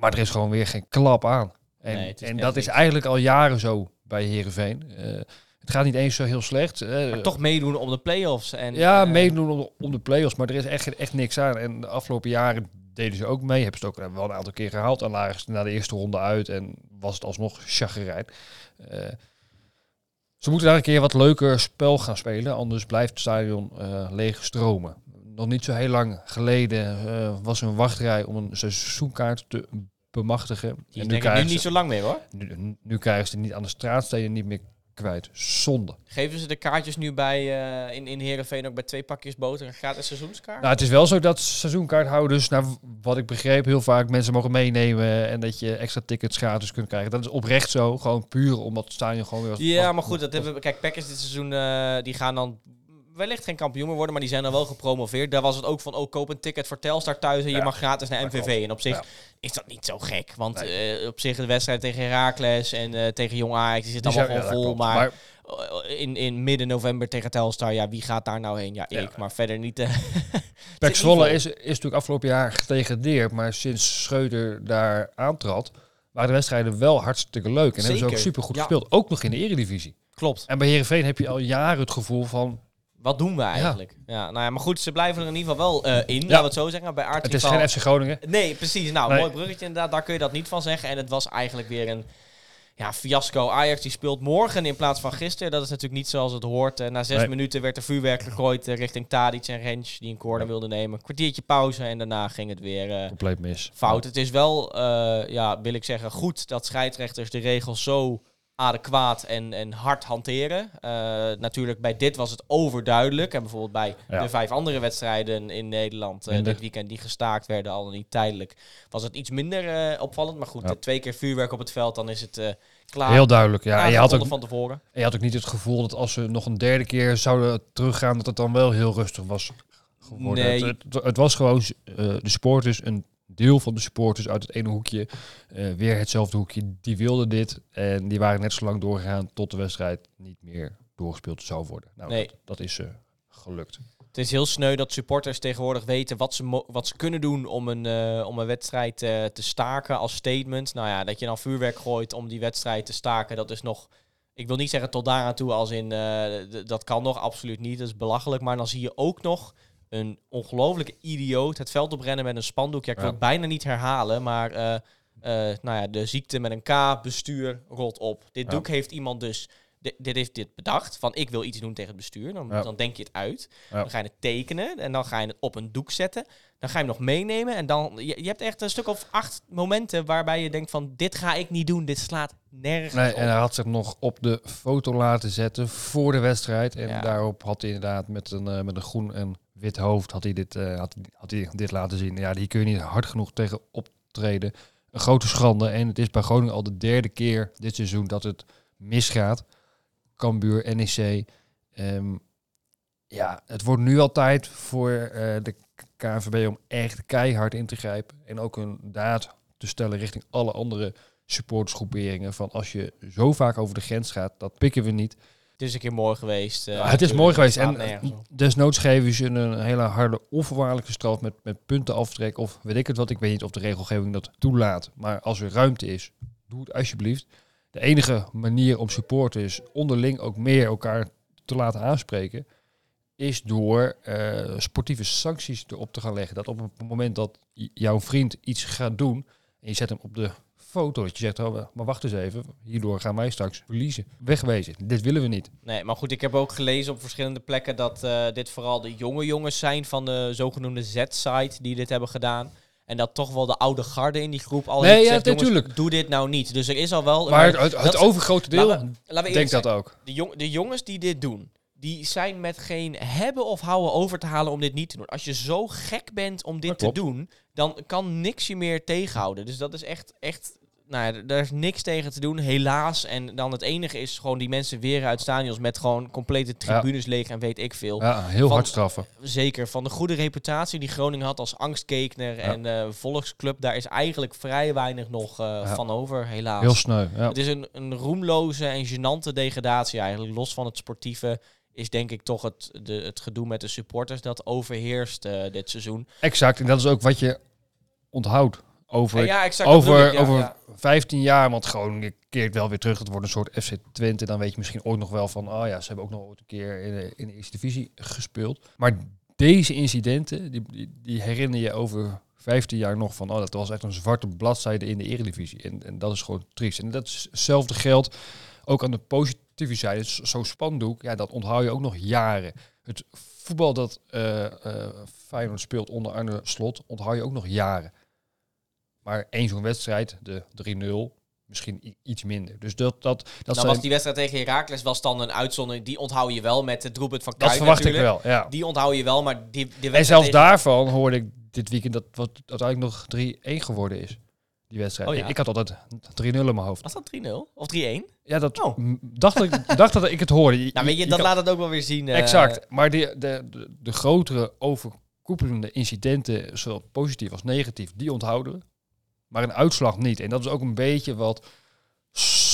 Maar er is gewoon weer geen klap aan. En, Nee, en dat is eigenlijk al jaren zo bij Herenveen. het gaat niet eens zo heel slecht. eh, Maar toch meedoen om de play-offs. En, ja, eh, meedoen om de, om de play-offs, maar er is echt, echt niks aan. En de afgelopen jaren deden ze ook mee. Hebben ze het ook wel een aantal keer gehaald. En lagen ze na de eerste ronde uit en was het alsnog chagrijn. Eh ze moeten daar een keer wat leuker spel gaan spelen. Anders blijft het stadion eh, leeg stromen. Nog niet zo heel lang geleden eh, was er een wachtrij om een seizoenkaart te bemachtigen. Die En ik krijgen nu niet zo lang meer hoor. nu, nu krijgen ze niet aan de straatsteden niet meer kwijt. Zonde. Geven ze de kaartjes nu bij eh, in, in Heerenveen ook bij twee pakjes boter een gratis seizoenskaart? Nou, het is wel zo dat seizoenkaarthouders, naar wat ik begreep, heel vaak mensen mogen meenemen en dat je extra tickets gratis kunt krijgen. Dat is oprecht zo, gewoon puur omdat het stadion gewoon weer... ja, maar goed, dat hebben we. Kijk, Packers dit seizoen, eh, die gaan dan wellicht geen kampioen meer worden, maar die zijn dan wel gepromoveerd. Daar was het ook van, oh, koop een ticket voor Telstar thuis en je mag gratis naar MVV. En op zich Ja. is dat niet zo gek, want eh, op zich de wedstrijd tegen Heracles en eh, tegen Jong Ajax, die zit allemaal gewoon vol. Maar, eh, in, in midden november tegen Telstar, ja, wie gaat daar nou heen? Ja, Ja. ik, maar verder niet. eh, Pek Zwolle is, is natuurlijk afgelopen jaar gedegradeerd, maar sinds Schreuder daar aantrad, waren de wedstrijden wel hartstikke leuk. En hebben ze ook supergoed Ja. gespeeld, ook nog in de eredivisie. Klopt. En bij Herenveen heb je al jaren het gevoel van, Wat doen we eigenlijk? Ja. nou ja, maar goed, ze blijven er in ieder geval wel eh, in, laten we het zo zeggen. Bij het is geen FC Groningen. Nee, precies. Nou, Nee. mooi bruggetje inderdaad. Daar kun je dat niet van zeggen. En het was eigenlijk weer een ja, fiasco. Ajax die speelt morgen in plaats van gisteren. Dat is natuurlijk niet zoals het hoort. Eh, na zes Nee. minuten werd er vuurwerk gegooid eh, richting Tadic en Rens, die een corner wilden nemen. Kwartiertje pauze en daarna ging het weer eh, Compleet mis. fout. Het is wel, ja, wil ik zeggen, goed dat scheidsrechters de regels zo adequaat en, en hard hanteren. Eh, natuurlijk, bij dit was het overduidelijk. En bijvoorbeeld bij Ja. de vijf andere wedstrijden in Nederland Minder. dit weekend die gestaakt werden, al dan niet tijdelijk, was het iets minder eh, opvallend. Maar goed, Ja. twee keer vuurwerk op het veld, dan is het klaar. Heel duidelijk, ja. En je had, ook, van tevoren. en je had ook niet het gevoel dat als ze nog een derde keer zouden teruggaan, dat het dan wel heel rustig was geworden. Nee. Het, het, het was gewoon de supporters, een deel van de supporters uit het ene hoekje, eh, weer hetzelfde hoekje, die wilden dit. En die waren net zo lang doorgegaan tot de wedstrijd niet meer doorgespeeld zou worden. Nou, Nee. dat, dat is eh, gelukt. Het is heel sneu dat supporters tegenwoordig weten wat ze, wat ze kunnen doen om een, eh, om een wedstrijd te staken als statement. Nou ja, dat je dan vuurwerk gooit om die wedstrijd te staken, dat is nog... Ik wil niet zeggen tot daar aan toe als in, dat kan nog, absoluut niet, dat is belachelijk. Maar dan zie je ook nog een ongelofelijke idioot het veld oprennen met een spandoek. Ja, ik wil het bijna niet herhalen, maar eh, eh, nou ja, de ziekte met een K, bestuur, rot op. Dit doek heeft iemand dus, di- dit heeft dit bedacht, van ik wil iets doen tegen het bestuur. Dan, Ja. dan denk je het uit. Ja. Dan ga je het tekenen en dan ga je het op een doek zetten. Dan ga je hem nog meenemen en dan... Je, je hebt echt een stuk of acht momenten waarbij je denkt van... Dit ga ik niet doen, dit slaat nergens Nee, op. en hij had zich nog op de foto laten zetten voor de wedstrijd. En Ja. daarop had hij inderdaad met een, eh, met een groen en wit hoofd had hij dit, eh, had, had hij dit laten zien. Ja, hier kun je niet hard genoeg tegen optreden. Een grote schande. En het is bij Groningen al de derde keer dit seizoen dat het misgaat. Cambuur, NEC. Ehm, ja, het wordt nu al tijd voor eh, de KNVB om echt keihard in te grijpen. En ook een daad te stellen richting alle andere supportersgroeperingen. Van als je zo vaak over de grens gaat, dat pikken we niet. Het is een keer mooi geweest. eh, Ja, het is mooi geweest. En op. desnoods geven ze een hele harde onvoorwaardelijke straf met, met puntenaftrek. Of weet ik het wat. Ik weet niet of de regelgeving dat toelaat. Maar als er ruimte is, doe het alsjeblieft. De enige manier om supporters onderling ook meer elkaar te laten aanspreken, is door eh, sportieve sancties erop te gaan leggen. Dat op het moment dat jouw vriend iets gaat doen en je zet hem op de foto, dat je zegt, oh, maar wacht eens even, hierdoor gaan wij straks verliezen. Wegwezen. Dit willen we niet. Nee, maar goed, ik heb ook gelezen op verschillende plekken dat eh, dit vooral de jonge jongens zijn van de zogenoemde Z-site die dit hebben gedaan. En dat toch wel de oude garde in die groep al Nee, heeft ja, gezegd, doe dit nou niet. Dus er is al wel... Maar het, het, overgrote deel Laten we- laten we denkt zijn. dat ook. de, jong, de jongens die dit doen, die zijn met geen hebben of houden over te halen om dit niet te doen. Als je zo gek bent om dit te doen, dan kan niks je meer tegenhouden. Dus dat is echt, echt, nou ja, daar is niks tegen te doen, helaas. En dan het enige is gewoon die mensen weer uit stadions met gewoon complete tribunes leeg en weet ik veel. Ja, heel Van- hard straffen. Zeker, van de goede reputatie die Groningen had als angstkekener en eh, volksclub, daar is eigenlijk vrij weinig nog eh, Ja. van over, helaas. Heel sneu. Ja. Het is een, een roemloze en gênante degradatie eigenlijk. Los van het sportieve is denk ik toch het, de, het gedoe met de supporters dat overheerst eh, dit seizoen. Exact. En dat is ook wat je onthoudt over, ja, exact. over, ik, ja, over ja. 15 jaar. Want Groningen keert wel weer terug. Het wordt een soort FC Twente. Dan weet je misschien ooit nog wel van... Oh ja, ze hebben ook nog ooit een keer in de, in de eerste divisie gespeeld. Maar deze incidenten, die, die, die herinner je over 15 jaar nog van... Oh, dat was echt een zwarte bladzijde in de eredivisie. En, en dat is gewoon triest. En dat is hetzelfde geldt ook aan de positieve zijde. Zo'n spandoek, ja, dat onthoud je ook nog jaren. Het voetbal dat eh, Feyenoord speelt onder Arne Slot, onthoud je ook nog jaren. Maar één zo'n wedstrijd, de 3-0, misschien iets minder. Dus dat, dat, dat, Dan zijn, was die wedstrijd tegen Heracles was dan een uitzondering. Die onthoud je wel met het doelpunt van dat Kuit verwacht ik wel, ja. Die onthoud je wel, maar die, die En zelfs tegen- daarvan hoorde ik dit weekend dat wat uiteindelijk nog 3-1 geworden is. die wedstrijd. Oh ja. ik, ik had altijd 3-0 in mijn hoofd. Was dat 3-0? Of 3-1? Ja, dat Oh. dacht, ik, dacht dat ik het hoorde. Je- Nou, weet je, je dat kan- laat het ook wel weer zien. eh, Exact. Maar de, de, de, de grotere overkoepelende incidenten, zowel positief als negatief, die onthouden. Maar een uitslag niet. En dat is ook een beetje wat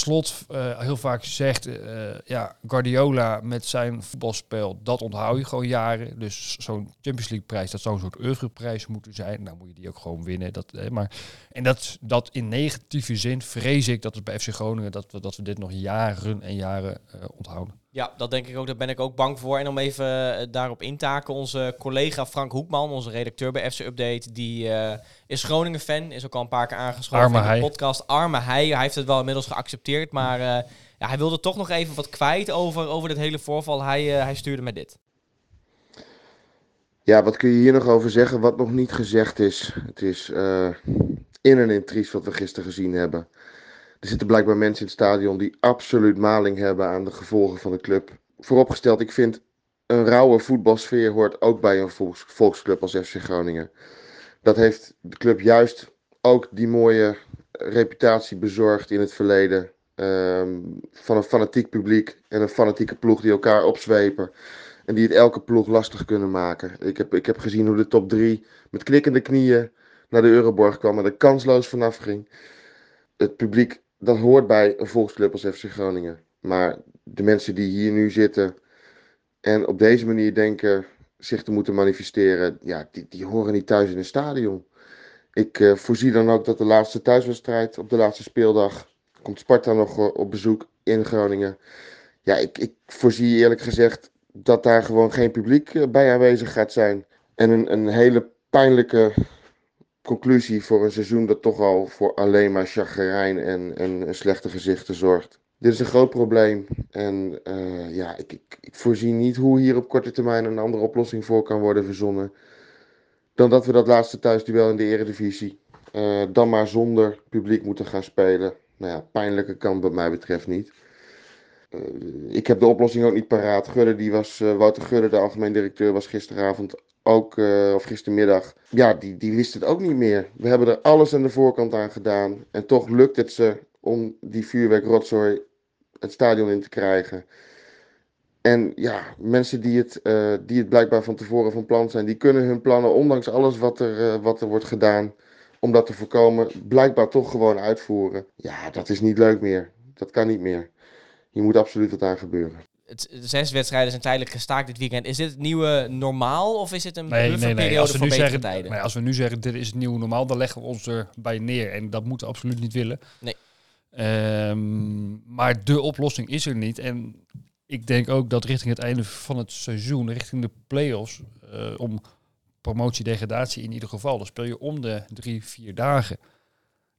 Slot eh, heel vaak zegt. eh, ja, Guardiola met zijn voetbalspel, dat onthoud je gewoon jaren. Dus zo'n Champions League prijs, dat zou een soort oeuvreprijs moeten zijn. Nou moet je die ook gewoon winnen. Dat, eh, maar, en dat, dat in negatieve zin vrees ik dat het bij FC Groningen, dat we, dat we dit nog jaren en jaren eh, onthouden. Ja, dat denk ik ook. Daar ben ik ook bang voor. En om even daarop in te haken, onze collega Frank Hoekman, onze redacteur bij FC Update, die is Groningen-fan. Is ook al een paar keer aangeschoven Arme in de hij. podcast. Arme hij. Hij heeft het wel inmiddels geaccepteerd, maar eh, ja, hij wilde toch nog even wat kwijt over, over dit hele voorval. Hij, eh, hij stuurde met dit. Ja, wat kun je hier nog over zeggen wat nog niet gezegd is? Het is eh, in en in triest wat we gisteren gezien hebben. Er zitten blijkbaar mensen in het stadion die absoluut maling hebben aan de gevolgen van de club. Vooropgesteld, ik vind een rauwe voetbalsfeer hoort ook bij een volks- volksclub als FC Groningen. Dat heeft de club juist ook die mooie reputatie bezorgd in het verleden. Ehm, van een fanatiek publiek en een fanatieke ploeg die elkaar opzwepen. En die het elke ploeg lastig kunnen maken. Ik heb, ik heb gezien hoe de top 3 met knikkende knieën naar de Euroborg kwam en er kansloos vanaf ging. Het publiek, dat hoort bij een volksclub als FC Groningen. Maar de mensen die hier nu zitten en op deze manier denken zich te moeten manifesteren, ja, die, die horen niet thuis in een stadion. Ik eh, voorzie dan ook dat de laatste thuiswedstrijd op de laatste speeldag komt Sparta nog eh, op bezoek in Groningen. Ja, ik, ik voorzie eerlijk gezegd dat daar gewoon geen publiek eh, bij aanwezig gaat zijn. En een, een hele pijnlijke conclusie voor een seizoen dat toch al voor alleen maar chagrijn en, en slechte gezichten zorgt. Dit is een groot probleem en eh, ja, ik, ik, ik voorzie niet hoe hier op korte termijn een andere oplossing voor kan worden verzonnen. Dan dat we dat laatste thuisduel in de eredivisie dan maar zonder publiek moeten gaan spelen. Nou ja, kan wat mij betreft niet. Eh, ik heb de oplossing ook niet paraat. Gudde, die was, eh, Wouter Gudde, de algemeen directeur, was gisteravond ook, eh, of gistermiddag. Ja, die, die wist het ook niet meer. We hebben er alles aan de voorkant aan gedaan. En toch lukt het ze om die vuurwerkrotzooi het stadion in te krijgen. En ja, mensen die het, die het blijkbaar van tevoren van plan zijn, die kunnen hun plannen, ondanks alles wat er, wat er wordt gedaan, om dat te voorkomen, blijkbaar toch gewoon uitvoeren. Ja, dat is niet leuk meer. Dat kan niet meer. Hier moet absoluut wat aan gebeuren. Het, de zes wedstrijden zijn tijdelijk gestaakt dit weekend. Is dit het nieuwe normaal of is dit een Nee, nee, nee. Als we, nu betere zeggen, tijden? nee, als we nu zeggen, dit is het nieuwe normaal, dan leggen we ons erbij neer. En dat moeten we absoluut niet willen. Nee. Ehm, maar de oplossing is er niet. En ik denk ook dat richting het einde van het seizoen, richting de play-offs, eh, om promotie-degradatie in ieder geval, dan speel je om de drie, vier dagen.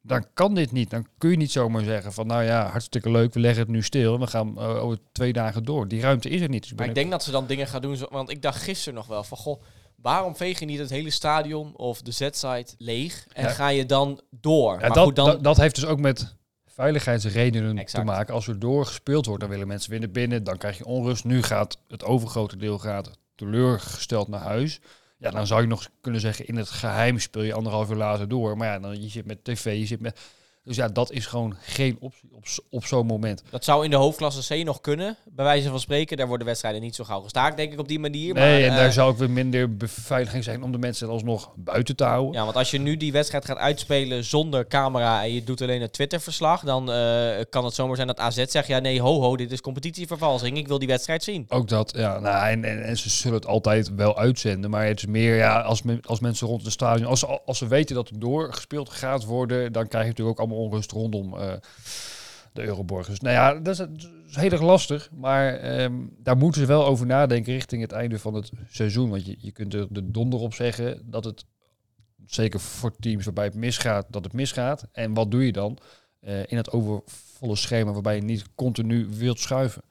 Dan kan dit niet. Dan kun je niet zomaar zeggen van, nou ja, hartstikke leuk, we leggen het nu stil en we gaan eh, over twee dagen door. Die ruimte is er niet. Dus Maar ik denk dat ze dan dingen gaan doen. Want ik dacht gisteren nog wel van, goh, waarom veeg je niet het hele stadion of de Z-site leeg en Ja. ga je dan door? Ja, maar dat, goed, dan... dat, dat heeft dus ook met veiligheidsredenen Exact. te maken. Als er doorgespeeld wordt, dan willen mensen winnen binnen. Dan krijg je onrust. Nu gaat het overgrote deel gaat teleurgesteld naar huis. Ja, dan zou je nog kunnen zeggen, in het geheim speel je anderhalf uur later door. Maar ja, dan, je zit met tv, je zit met... Dus ja, dat is gewoon geen optie op, op zo'n moment. Dat zou in de hoofdklasse C nog kunnen, bij wijze van spreken. Daar worden wedstrijden niet zo gauw gestaakt, denk ik, op die manier. Nee, maar, en eh, daar zou ook weer minder beveiliging zijn om de mensen alsnog buiten te houden. Ja, want als je nu die wedstrijd gaat uitspelen zonder camera en je doet alleen een Twitter-verslag, dan eh, kan het zomaar zijn dat AZ zegt, ja nee, ho ho, dit is competitievervalsing, ik wil die wedstrijd zien. Ook dat, ja. Nou, en, en, en ze zullen het altijd wel uitzenden. Maar het is meer, ja, als, men, als mensen rond het stadion... Als, ze- als ze weten dat er doorgespeeld gaat worden... dan krijg je natuurlijk ook allemaal onrust rondom eh, de Euroborg. Dus nou ja, dat is, dat is heel erg lastig. Maar ehm, daar moeten ze wel over nadenken richting het einde van het seizoen. Want je, je kunt er de donder op zeggen dat het... Zeker voor teams waarbij het misgaat, dat het misgaat. En wat doe je dan eh, in het overvolle schema... waarbij je niet continu wilt schuiven?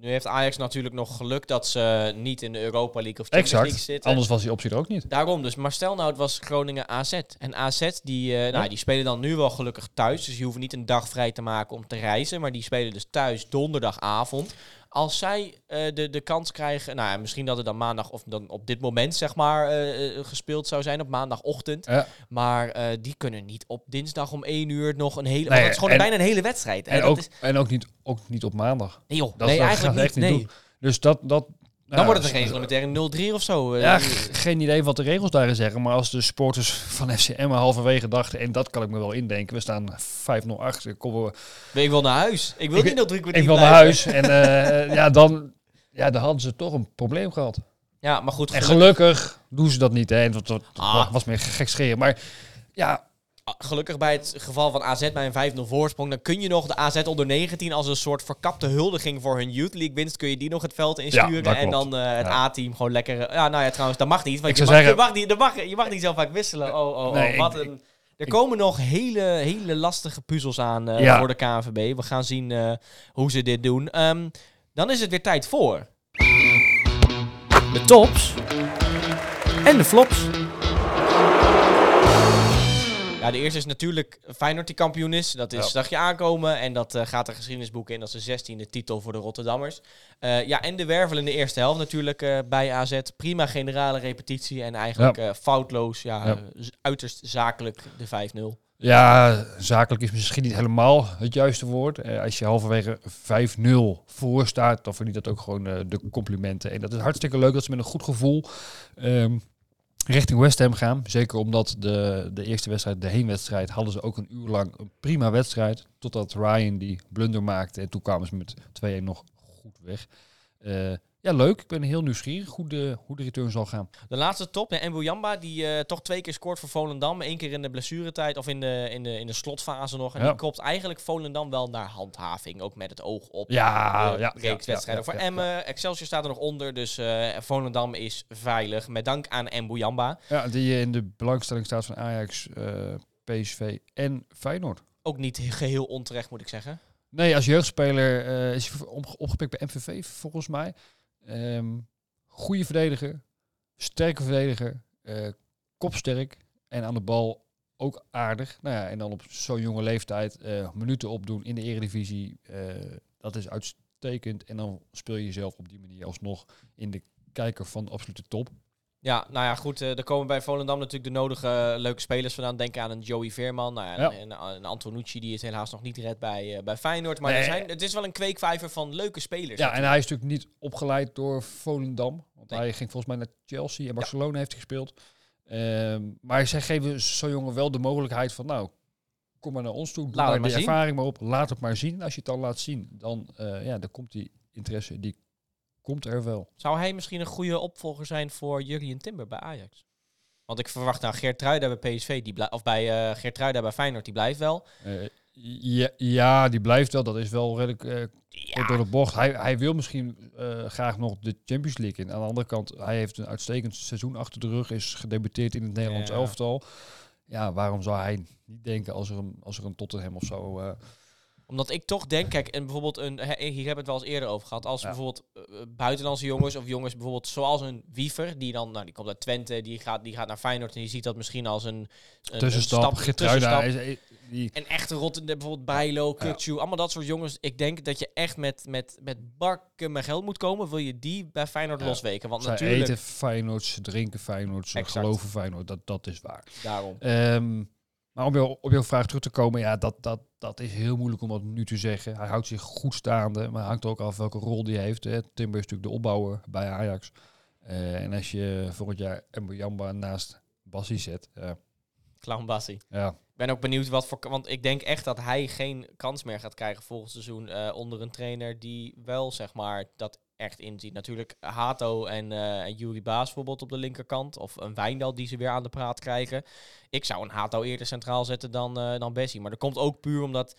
Nu heeft Ajax natuurlijk nog geluk dat ze niet in de Europa League of Champions League Exact. zitten. Anders was die optie er ook niet. Daarom dus. Maar stel nou, het was Groningen AZ. En AZ, die, eh, nou, die spelen dan nu wel gelukkig thuis. Dus die hoeven niet een dag vrij te maken om te reizen. Maar die spelen dus thuis donderdagavond. Als zij eh, de, de kans krijgen, nou ja, misschien dat het dan maandag of dan op dit moment zeg maar eh, eh, gespeeld zou zijn op maandagochtend. Ja. Maar die kunnen niet op dinsdag om 1 uur nog een hele. Nee, dat is gewoon en- bijna een hele wedstrijd. hè. En, dat ook, is, en ook, niet, ook niet op maandag. nee joh, Dat, nee, dat eigenlijk niet. ze echt niet nee. doen. Dus dat... dat Dan ja, wordt het een reglementaire 0-3 of zo. eh. Ja, geen idee wat de regels daarin zeggen. Maar als de supporters van FCM halverwege dachten... en dat kan ik me wel indenken. We staan 5-0 achter. Komen we, ik wil naar huis. Ik wil Ik- niet nog drie kwartier ik wil naar huis. En eh, ja, dan, ja, dan hadden ze toch een probleem gehad. Ja, maar goed. En geluk- gelukkig doen ze dat niet. Hè. En dat, Ah. was meer gek scheren. Maar ja, gelukkig bij het geval van AZ bij een 5-0 voorsprong, dan kun je nog de AZ onder 19 als een soort verkapte huldiging voor hun Youth League winst, kun je die nog het veld insturen dat en dan eh, het Ja. A-team gewoon lekker... eh, ja, nou ja, trouwens, dat mag niet, want Ik je zou mag, zeggen- je, mag niet, je, mag, je mag niet zo vaak wisselen. Oh, oh, oh, Nee, wat ik- een... Er komen nog hele, hele lastige puzzels aan eh, Ja. voor de KNVB. We gaan zien eh, hoe ze dit doen. Ehm, dan is het weer tijd voor... De tops en de flops. Ja, de eerste is natuurlijk Feyenoord die kampioen is. Dat is, Ja. zag je aankomen. En dat eh, gaat de geschiedenisboeken in als de zestiende titel voor de Rotterdammers. Eh, ja, en de wervel in de eerste helft natuurlijk eh, bij AZ. Prima generale repetitie. En eigenlijk foutloos, ja, uiterst zakelijk de 5-0. ja, zakelijk is misschien niet helemaal het juiste woord. Eh, als je halverwege 5-0 voor staat, dan verdient dat ook gewoon de complimenten. En dat is hartstikke leuk dat ze met een goed gevoel ehm, richting West Ham gaan. Zeker omdat de, de eerste wedstrijd, de heenwedstrijd, hadden ze ook een uur lang een prima wedstrijd. Totdat Ryan die blunder maakte en toen kwamen ze met 2-1 nog goed weg. Eh, ja, leuk. Ik ben heel nieuwsgierig hoe de, hoe de return zal gaan. De laatste top, de Jamba, die eh, toch twee keer scoort voor Volendam. Eén keer in de blessuretijd of in de, in de, in de slotfase nog. En Ja. die kopt eigenlijk Volendam wel naar handhaving. Ook met het oog op Ja, ja, reeks ja, wedstrijden ja, voor ja, Emmen. Excelsior staat er nog onder, dus eh, Volendam is veilig. Met dank aan Jamba. Ja, die in de belangstelling staat van Ajax, eh, PSV en Feyenoord. Ook niet geheel onterecht, moet ik zeggen. Nee, als jeugdspeler is hij op- opgepikt bij MVV volgens mij. Ehm goede verdediger, sterke verdediger, eh, kopsterk en aan de bal ook aardig. Nou ja, en dan op zo'n jonge leeftijd eh, minuten opdoen in de eredivisie, eh, dat is uitstekend. En dan speel je jezelf op die manier alsnog in de kijker van de absolute top. Ja, nou ja, goed. eh er komen bij Volendam natuurlijk de nodige eh, leuke spelers vandaan. Denk aan een Joey Veerman. Nou ja. En, en een Antonucci die het helaas nog niet redt bij, eh, bij Feyenoord. Maar Nee. er zijn, het is wel een kweekvijver van leuke spelers. Ja, en hij is natuurlijk niet opgeleid door Volendam. Want Nee. hij ging volgens mij naar Chelsea en Barcelona heeft gespeeld. Ehm, maar zij geven zo'n jongen wel de mogelijkheid van, nou, kom maar naar ons toe. Doe Laat maar de ervaring maar op. Laat het maar zien. Als je het dan laat zien, dan, eh, ja, dan komt die interesse, die komt er wel. Zou hij misschien een goede opvolger zijn voor Jurgen Timber bij Ajax? Want ik verwacht nou Geert Truida bij PSV, die blij- of bij eh Geert Truida bij Feyenoord, die blijft wel. Eh, ja, ja, die blijft wel. Dat is wel redelijk Ja, kort door de bocht. Hij, hij wil misschien graag nog de Champions League in. Aan de andere kant, hij heeft een uitstekend seizoen achter de rug. Is gedebuteerd in het Nederlands Ja. elftal. Ja, waarom zou hij niet denken als er een, als er een Tottenham of zo... eh, Omdat ik toch denk, kijk, en bijvoorbeeld een, hier hebben we het wel eens eerder over gehad. Als Ja. bijvoorbeeld eh, buitenlandse jongens of jongens bijvoorbeeld zoals een Wiever, die dan, nou die komt uit Twente, die gaat, die gaat naar Feyenoord en die ziet dat misschien als een, een tussenstap, een tussenstap. is- eh, die, En echte Rotterdam, bijvoorbeeld Bijlo, Kukcu, allemaal dat soort jongens. Ik denk dat je echt met, met, met bakken met geld moet komen. Wil je die bij Feyenoord Ja. losweken? Want zij natuurlijk, eten Feyenoord, ze drinken Feyenoord, ze geloven Feyenoord. Dat, dat is waar. daarom. Ehm, maar om jou, op jouw vraag terug te komen, ja, dat, dat, dat is heel moeilijk om dat nu te zeggen. Hij houdt zich goed staande, maar hangt ook af welke rol die heeft. Hè. Timber is natuurlijk de opbouwer bij Ajax. Eh, en als je volgend jaar Mbojamba naast Bassi zet, ja, Clown Bassi. ja, Ik ben ook benieuwd wat voor... Want ik denk echt dat hij geen kans meer gaat krijgen volgend seizoen eh, onder een trainer die wel, zeg maar, dat echt inziet. Natuurlijk Hato en, en Yuri Baas bijvoorbeeld op de linkerkant. Of een Wijndal die ze weer aan de praat krijgen. Ik zou een Hato eerder centraal zetten dan, eh dan Bessie. Maar dat komt ook puur omdat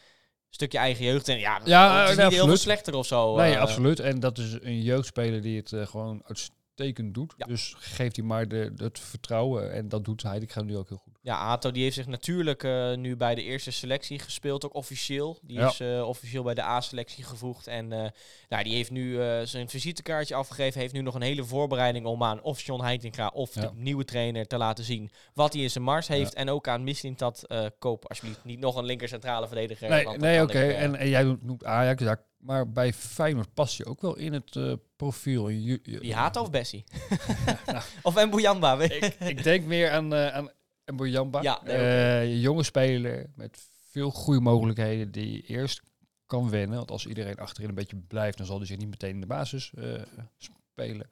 stukje eigen jeugd. En ja, Ja, het is niet heel veel slechter of zo. nee, eh. absoluut. En dat is een jeugdspeler die het gewoon uitstekend doet. Ja. Dus geeft hij maar de, het vertrouwen. En dat doet hij. Ik ga nu ook heel goed. Ja, Hato die heeft zich natuurlijk eh, nu bij de eerste selectie gespeeld, ook officieel. Die Ja. is eh, officieel bij de A-selectie gevoegd. En eh, nou, die heeft nu zijn visitekaartje afgegeven. Heeft nu nog een hele voorbereiding om aan of John Heitinga of Ja. de nieuwe trainer te laten zien wat hij in zijn mars heeft. En ook aan Mislintat eh koop alsjeblieft niet nog een linker centrale verdediger. Nee, dat nee oké. En, en jij noemt Ajax. Maar bij Feyenoord past je ook wel in het profiel. Je- Die Hato of Bessie? Nou. of Mbuyamba? ik, ik denk meer aan, aan Mbuyamba. Ja, nee, Eh, jonge speler met veel goede mogelijkheden die eerst kan wennen. Want als iedereen achterin een beetje blijft, dan zal hij zich niet meteen in de basis eh, spelen.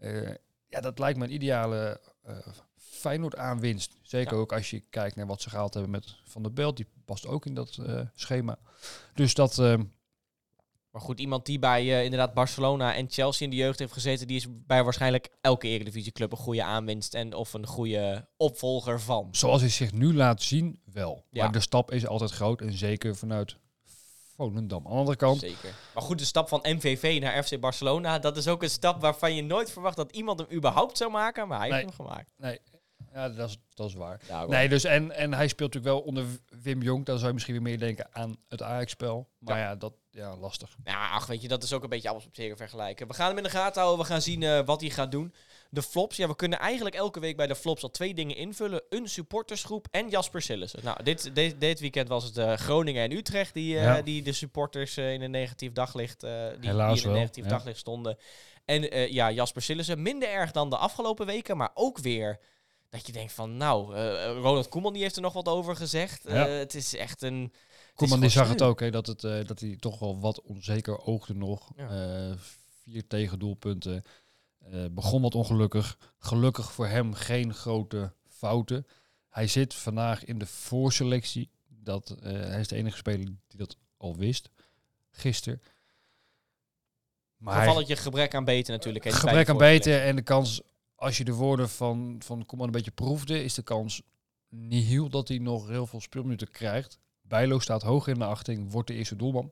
Eh, ja, dat lijkt me een ideale Feyenoord aanwinst. Zeker Ja. ook als je kijkt naar wat ze gehaald hebben met Van der Belt. Die past ook in dat schema. Dus dat... eh, Maar goed, iemand die bij eh, inderdaad Barcelona en Chelsea in de jeugd heeft gezeten, die is bij waarschijnlijk elke eredivisieclub een goede aanwinst en of een goede opvolger van. Zoals hij zich nu laat zien, wel. Ja. Maar de stap is altijd groot en zeker vanuit Volendam. Aan de andere kant, Zeker. Maar goed, de stap van MVV naar FC Barcelona, dat is ook een stap waarvan je nooit verwacht dat iemand hem überhaupt zou maken, maar hij Nee. heeft hem gemaakt. nee, ja, dat, is, dat is waar. Nee, dus en, en hij speelt natuurlijk wel onder Wim Jong. Dan zou je misschien weer meer denken aan het Ajax-spel. Maar ja, dat ja, lastig. Ja, ach, weet je, dat is ook een beetje appels op zeren vergelijken. We gaan hem in de gaten houden. We gaan zien eh, wat hij gaat doen. De flops. Ja, we kunnen eigenlijk elke week bij de flops al twee dingen invullen. Een supportersgroep en Jasper Sillissen. Nou, dit, dit, dit weekend was het eh, Groningen en Utrecht die, eh, Ja. die de supporters in een negatief daglicht, die, die in een negatief ja. daglicht stonden. En ja, Jasper Sillissen, minder erg dan de afgelopen weken, maar ook weer... Dat je denkt van, nou, Ronald Koeman die heeft er nog wat over gezegd. Ja. Het is echt een... Koeman die zag het ook, hè, dat, het, eh, dat hij toch wel wat onzeker oogde nog. Ja. Eh, vier tegendoelpunten. Eh begon wat ongelukkig. Gelukkig voor hem geen grote fouten. Hij zit vandaag in de voorselectie. Dat, hij is de enige speler die dat al wist. Gisteren. Maar Gevalletje gebrek aan beter natuurlijk. hè, gebrek aan beter en de kans, als je de woorden van, van Koeman een beetje proefde, is de kans nihil dat hij nog heel veel speelminuten krijgt. Bijlo staat hoog in de achting, wordt de eerste doelman.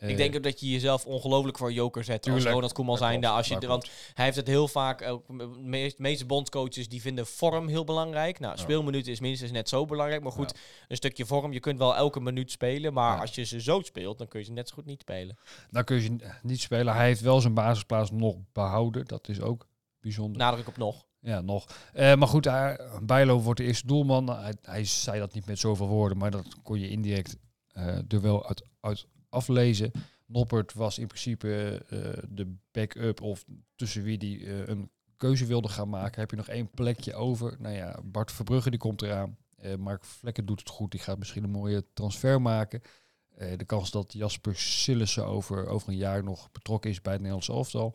Ik Eh, denk ook dat je jezelf ongelooflijk voor joker zet Tuurlijk, als Ronald Koeman zijnde. Als je, want hij heeft het heel vaak, ook de meest- meeste bondscoaches die vinden vorm heel belangrijk. Nou, speelminuten is minstens net zo belangrijk. Maar goed, Ja. een stukje vorm. Je kunt wel elke minuut spelen, maar Ja. als je ze zo speelt, dan kun je ze net zo goed niet spelen. Dan kun je niet spelen. Hij heeft wel zijn basisplaats nog behouden. Dat is ook bijzonder. Nadruk op nog. Ja, nog. Eh, maar goed, Bijlo wordt de eerste doelman. Hij, zei dat niet met zoveel woorden, maar dat kon je indirect eh, er wel uit, uit aflezen. Noppert was in principe eh, de backup of tussen wie die een keuze wilde gaan maken. Heb je nog één plekje over? Nou ja, Bart Verbrugge die komt eraan. Mark Vlekken doet het goed. Die gaat misschien een mooie transfer maken. De kans dat Jasper Sillissen over, over een jaar nog betrokken is bij het Nederlands elftal.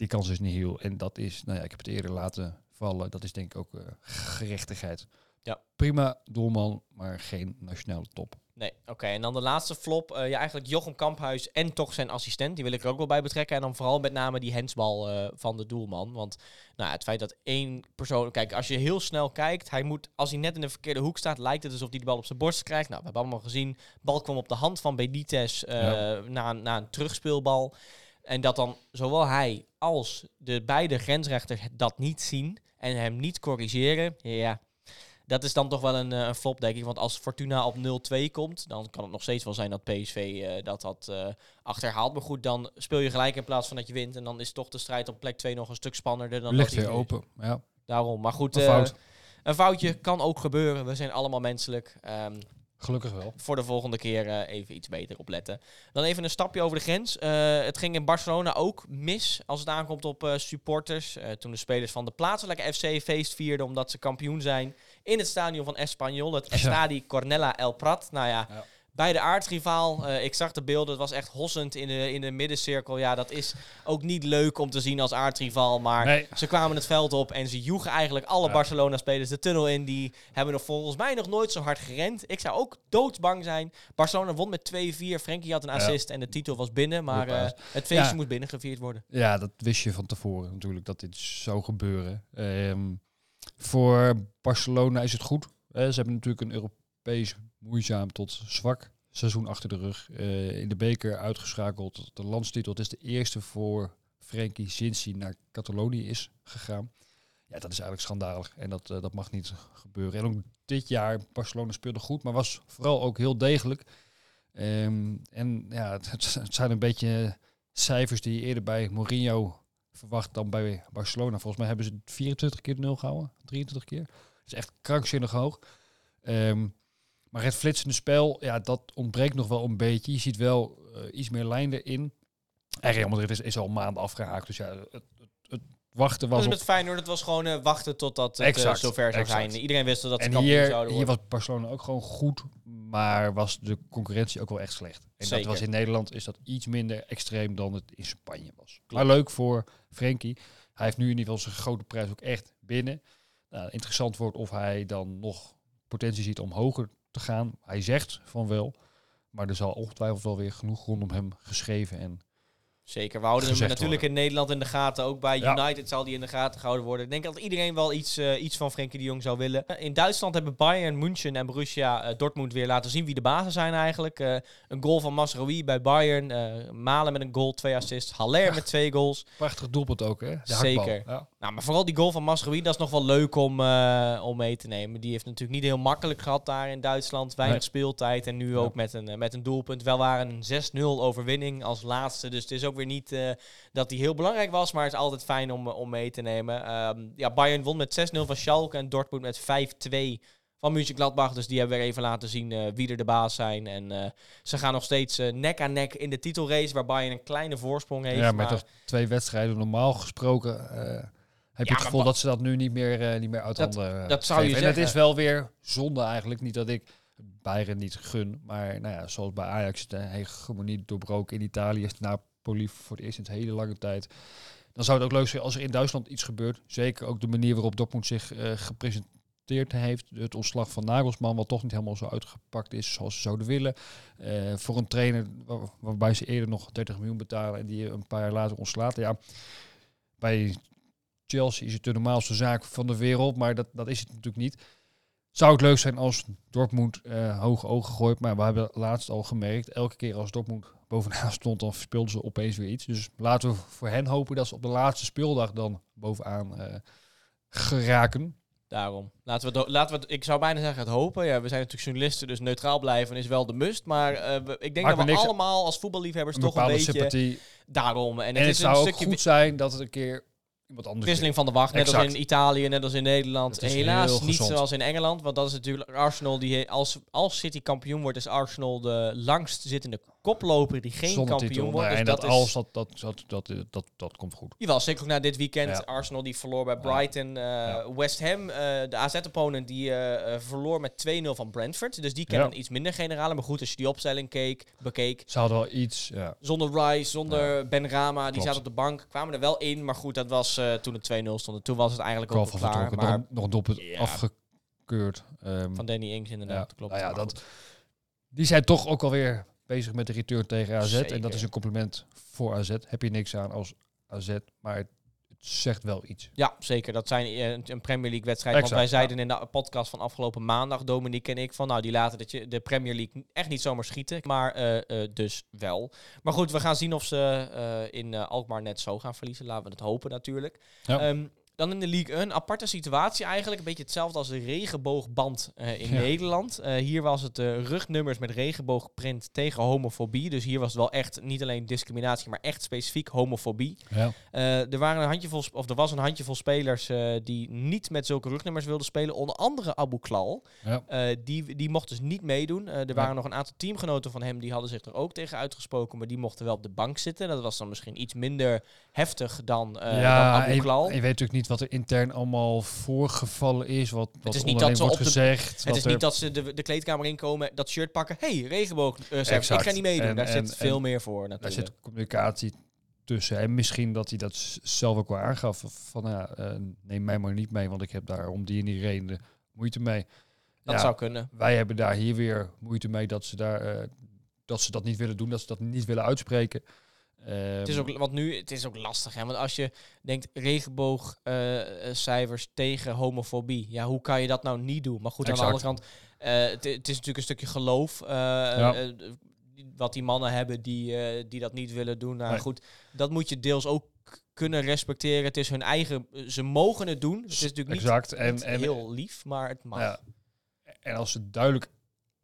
Die kans is niet heel. En dat is, nou ja, ik heb het eerder laten vallen. Dat is denk ik ook eh, gerechtigheid. Ja. Prima doelman, maar geen nationale top. Nee, oké. En dan de laatste flop. eh, ja, eigenlijk Jochem Kamphuis en toch zijn assistent. Die wil ik er ook wel bij betrekken. En dan vooral met name die hensbal eh, van de doelman. Want nou, het feit dat één persoon... Kijk, als je heel snel kijkt... Hij moet, als hij net in de verkeerde hoek staat... lijkt het alsof hij de bal op zijn borst krijgt. Nou, we hebben allemaal gezien. bal kwam op de hand van Benitez Ja. na, na een terugspeelbal. En dat dan zowel hij als de beide grensrechters dat niet zien... en hem niet corrigeren. Ja, dat is dan toch wel een, eh, een flop, denk ik. Want als Fortuna op 0-2 komt, dan kan het nog steeds wel zijn dat PSV eh, dat dat eh, achterhaalt. Maar goed, dan speel je gelijk in plaats van dat je wint. En dan is toch de strijd op plek 2 nog een stuk spannender. Dan Ligt dat weer open. Ja, Daarom. Maar goed, een een foutje kan ook gebeuren. We zijn allemaal menselijk. Ehm, Gelukkig wel. voor de volgende keer eh, even iets beter opletten. Dan even een stapje over de grens. Eh, het ging in Barcelona ook mis als het aankomt op eh, supporters. Toen de spelers van de plaatselijke FC feest vierden omdat ze kampioen zijn in het stadion van Espanyol, het Ja. Estadi Cornella El Prat. Nou ja, Ja. Bij de aardsrivaal. eh, ik zag de beelden, het was echt hossend in de, in de middencirkel. Ja, dat is ook niet leuk om te zien als aardsrivaal, maar... Nee, Ze kwamen het veld op en ze joegen eigenlijk alle Ja. Barcelona-spelers de tunnel in. Die hebben nog volgens mij nog nooit zo hard gerend. Ik zou ook doodsbang zijn. Barcelona won met 2-4. Frenkie had een Ja. assist en de titel was binnen. Maar eh, het feestje Ja. moest binnengevierd worden. ja, dat wist je van tevoren natuurlijk dat dit zou gebeuren. Ehm, voor Barcelona is het goed. Eh, ze hebben natuurlijk een Europees moeizaam tot zwak seizoen achter de rug. Eh, in de beker uitgeschakeld. De landstitel. Het is de eerste voor Frenkie sinds naar Catalonië is gegaan. Ja, dat is eigenlijk schandalig. En dat, eh, dat mag niet gebeuren. En ook dit jaar, Barcelona speelde goed, maar was vooral ook heel degelijk. Ehm, en ja, het, zijn een beetje cijfers die je eerder bij Mourinho verwacht dan bij Barcelona. Volgens mij hebben ze 24 keer de nul gehouden, 23 keer. Dat is echt krankzinnig hoog. Ehm, Maar het flitsende spel, ja, dat ontbreekt nog wel een beetje. Je ziet wel eh, iets meer lijn erin. En Real Madrid is, is al maanden afgehaakt. Dus ja, het, het, het wachten Dat was is op... met Feyenoord, het was gewoon eh, wachten totdat het eh, Exact, zover zou exact. zijn. Iedereen wist dat ze En kampioen hier, zouden hier was Barcelona ook gewoon goed, maar was de concurrentie ook wel echt slecht. En Zeker. dat was in Nederland is dat iets minder extreem dan het in Spanje was. Maar leuk voor Frenkie. Hij heeft nu in ieder geval zijn grote prijs ook echt binnen. Nou, interessant wordt of hij dan nog potentie ziet om hoger te gaan. Hij zegt van wel, maar er zal ongetwijfeld wel weer genoeg rondom hem geschreven en Zeker, we houden hem natuurlijk in Nederland in de gaten. Ook bij Ja. United zal die in de gaten gehouden worden. Ik denk dat iedereen wel iets, eh, iets van Frenkie de Jong zou willen. In Duitsland hebben Bayern, München en Borussia eh, Dortmund weer laten zien wie de bazen zijn eigenlijk. Eh, een goal van Masraoui bij Bayern. Malen met een goal, twee assists. Haller met twee goals. prachtig doelpunt ook, hè? De Zeker. Ja. Nou, maar vooral die goal van Masraoui, dat is nog wel leuk om, eh, om mee te nemen. Die heeft natuurlijk niet heel makkelijk gehad daar in Duitsland. Weinig Nee. speeltijd en nu Ja. ook met een, eh, met een doelpunt. Wel waren een 6-0 overwinning als laatste. Dus het is ook weer niet eh, dat die heel belangrijk was, maar het is altijd fijn om, om mee te nemen. Ehm, ja, Bayern won met 6-0 van Schalke en Dortmund met 5-2 van Mönchengladbach. Dus die hebben weer even laten zien wie er de baas zijn. En ze gaan nog steeds nek aan nek in de titelrace, waar Bayern een kleine voorsprong heeft. Ja, met maar- toch twee wedstrijden normaal gesproken. Eh, heb je het gevoel dat ze dat nu niet meer, eh, niet meer uit Dat- handen eh, dat zou je geven. En het zeggen. is wel weer zonde eigenlijk. Niet dat ik Bayern niet gun. Maar nou ja, zoals bij Ajax de hegemonie doorbroken in Italië. Is Napoli voor het eerst in een hele lange tijd. Dan zou het ook leuk zijn als er in Duitsland iets gebeurt. Zeker ook de manier waarop Dortmund zich eh, gepresenteerd heeft. Het ontslag van Nagelsman, wat toch niet helemaal zo uitgepakt is zoals ze zouden willen. Eh, voor een trainer waar- waarbij ze eerder nog 30 miljoen betalen en die je een paar jaar later ontslaat. Ja, bij Chelsea is het de normaalste zaak van de wereld, maar dat, dat is het natuurlijk niet. Zou het leuk zijn als Dortmund eh hoge ogen gooit, maar we hebben laatst al gemerkt, elke keer als Dortmund bovenaan stond, dan speelden ze opeens weer iets. Dus laten we voor hen hopen dat ze op de laatste speeldag dan bovenaan eh, geraken. Daarom. Laten we, laten we ik zou bijna zeggen het hopen. Ja, we zijn natuurlijk journalisten, dus neutraal blijven is wel de must. Maar eh, we- ik denk Maakt dat we allemaal als voetballiefhebbers Een toch een beetje sympathie. daarom. En, En het het is zou een ook goed zijn dat het een keer anders wisseling van de wacht. Net als in Italië, net als in Nederland. Helaas niet zoals in Engeland. Want dat is natuurlijk Arsenal. Die, als, als City kampioen wordt, is Arsenal de langst zittende koploper die geen zonder kampioen titel. wordt. Dus en dat, dat, is, als dat, dat, dat, dat, dat, dat, dat komt goed. Jawel, zeker ook na dit weekend. Ja. Arsenal die verloor bij Brighton. eh, West Ham, eh, de AZ-opponent, die eh, verloor met 2-0 van Brentford. Dus die kennen Ja. iets minder generale. Maar goed, als je die opstelling keek, bekeek. Ze hadden wel iets, ja. Zonder Rice, zonder Ben Rama, die Klopt. zat op de bank. Kwamen er wel in, maar goed, dat was toen het 2-0 stond. En Toen was het eigenlijk ook klaar. Maar Nog, nog een doelpunt afgekeurd. Ehm, van Danny Ings inderdaad, klopt. Nou ja, dat, die zijn toch ook alweer bezig met de return tegen AZ. En Zeker. dat is een compliment voor AZ. Heb je niks aan als AZ, maar het, zegt wel iets. Ja, zeker. Dat zijn eh, een, een Premier League wedstrijd. Want Exact, wij zeiden in de podcast van afgelopen maandag, Dominique en ik, van nou, die laten dat je de Premier League echt niet zomaar schieten. Maar eh, eh, dus wel. Maar goed, we gaan zien of ze in Alkmaar net zo gaan verliezen. Laten we het hopen natuurlijk. Ja. Ehm, dan in de League een aparte situatie eigenlijk. Een beetje hetzelfde als de regenboogband eh, in Ja. Nederland. Eh, hier was het eh, rugnummers met regenboogprint tegen homofobie. Dus hier was het wel echt niet alleen discriminatie, maar echt specifiek homofobie. Ja. Er, waren een handjevol, of er was een handjevol spelers die niet met zulke rugnummers wilden spelen. Onder andere Abu Klal. Ja. Die, die mocht dus niet meedoen. Er waren nog een aantal teamgenoten van hem die hadden zich er ook tegen uitgesproken. Maar die mochten wel op de bank zitten. Dat was dan misschien iets minder heftig dan, dan Abu je, Klal. je weet natuurlijk niet wat er intern allemaal voorgevallen is. Wat, wat is niet onderling dat ze wordt op de- gezegd. Het is er- niet dat ze de, de kleedkamer inkomen, dat shirt pakken. hey, regenboog. eh, ik ga niet meedoen. En- Daar en- zit veel en meer voor Daar natuurlijk. zit communicatie tussen. En misschien dat hij dat zelf ook wel aangaf. Van ja, eh, neem mij maar niet mee, want ik heb daar om die en die reden moeite mee. dat Ja, zou kunnen. Wij hebben daar hier weer moeite mee dat ze, daar, eh, dat ze dat niet willen doen, dat ze dat niet willen uitspreken. Het is Ehm, ook, want nu, het is ook lastig, hè? Want als je denkt regenboogcijfers tegen homofobie, ja, hoe kan je dat nou niet doen? Maar goed, aan de andere kant, eh, het, is natuurlijk een stukje geloof. eh, eh, wat die mannen hebben die, eh, die dat niet willen doen. Nou Nee. goed, dat moet je deels ook kunnen respecteren. Het is hun eigen, ze mogen het doen. Het is natuurlijk niet, exact. En, niet en, heel lief, maar het mag. ja, en als ze duidelijk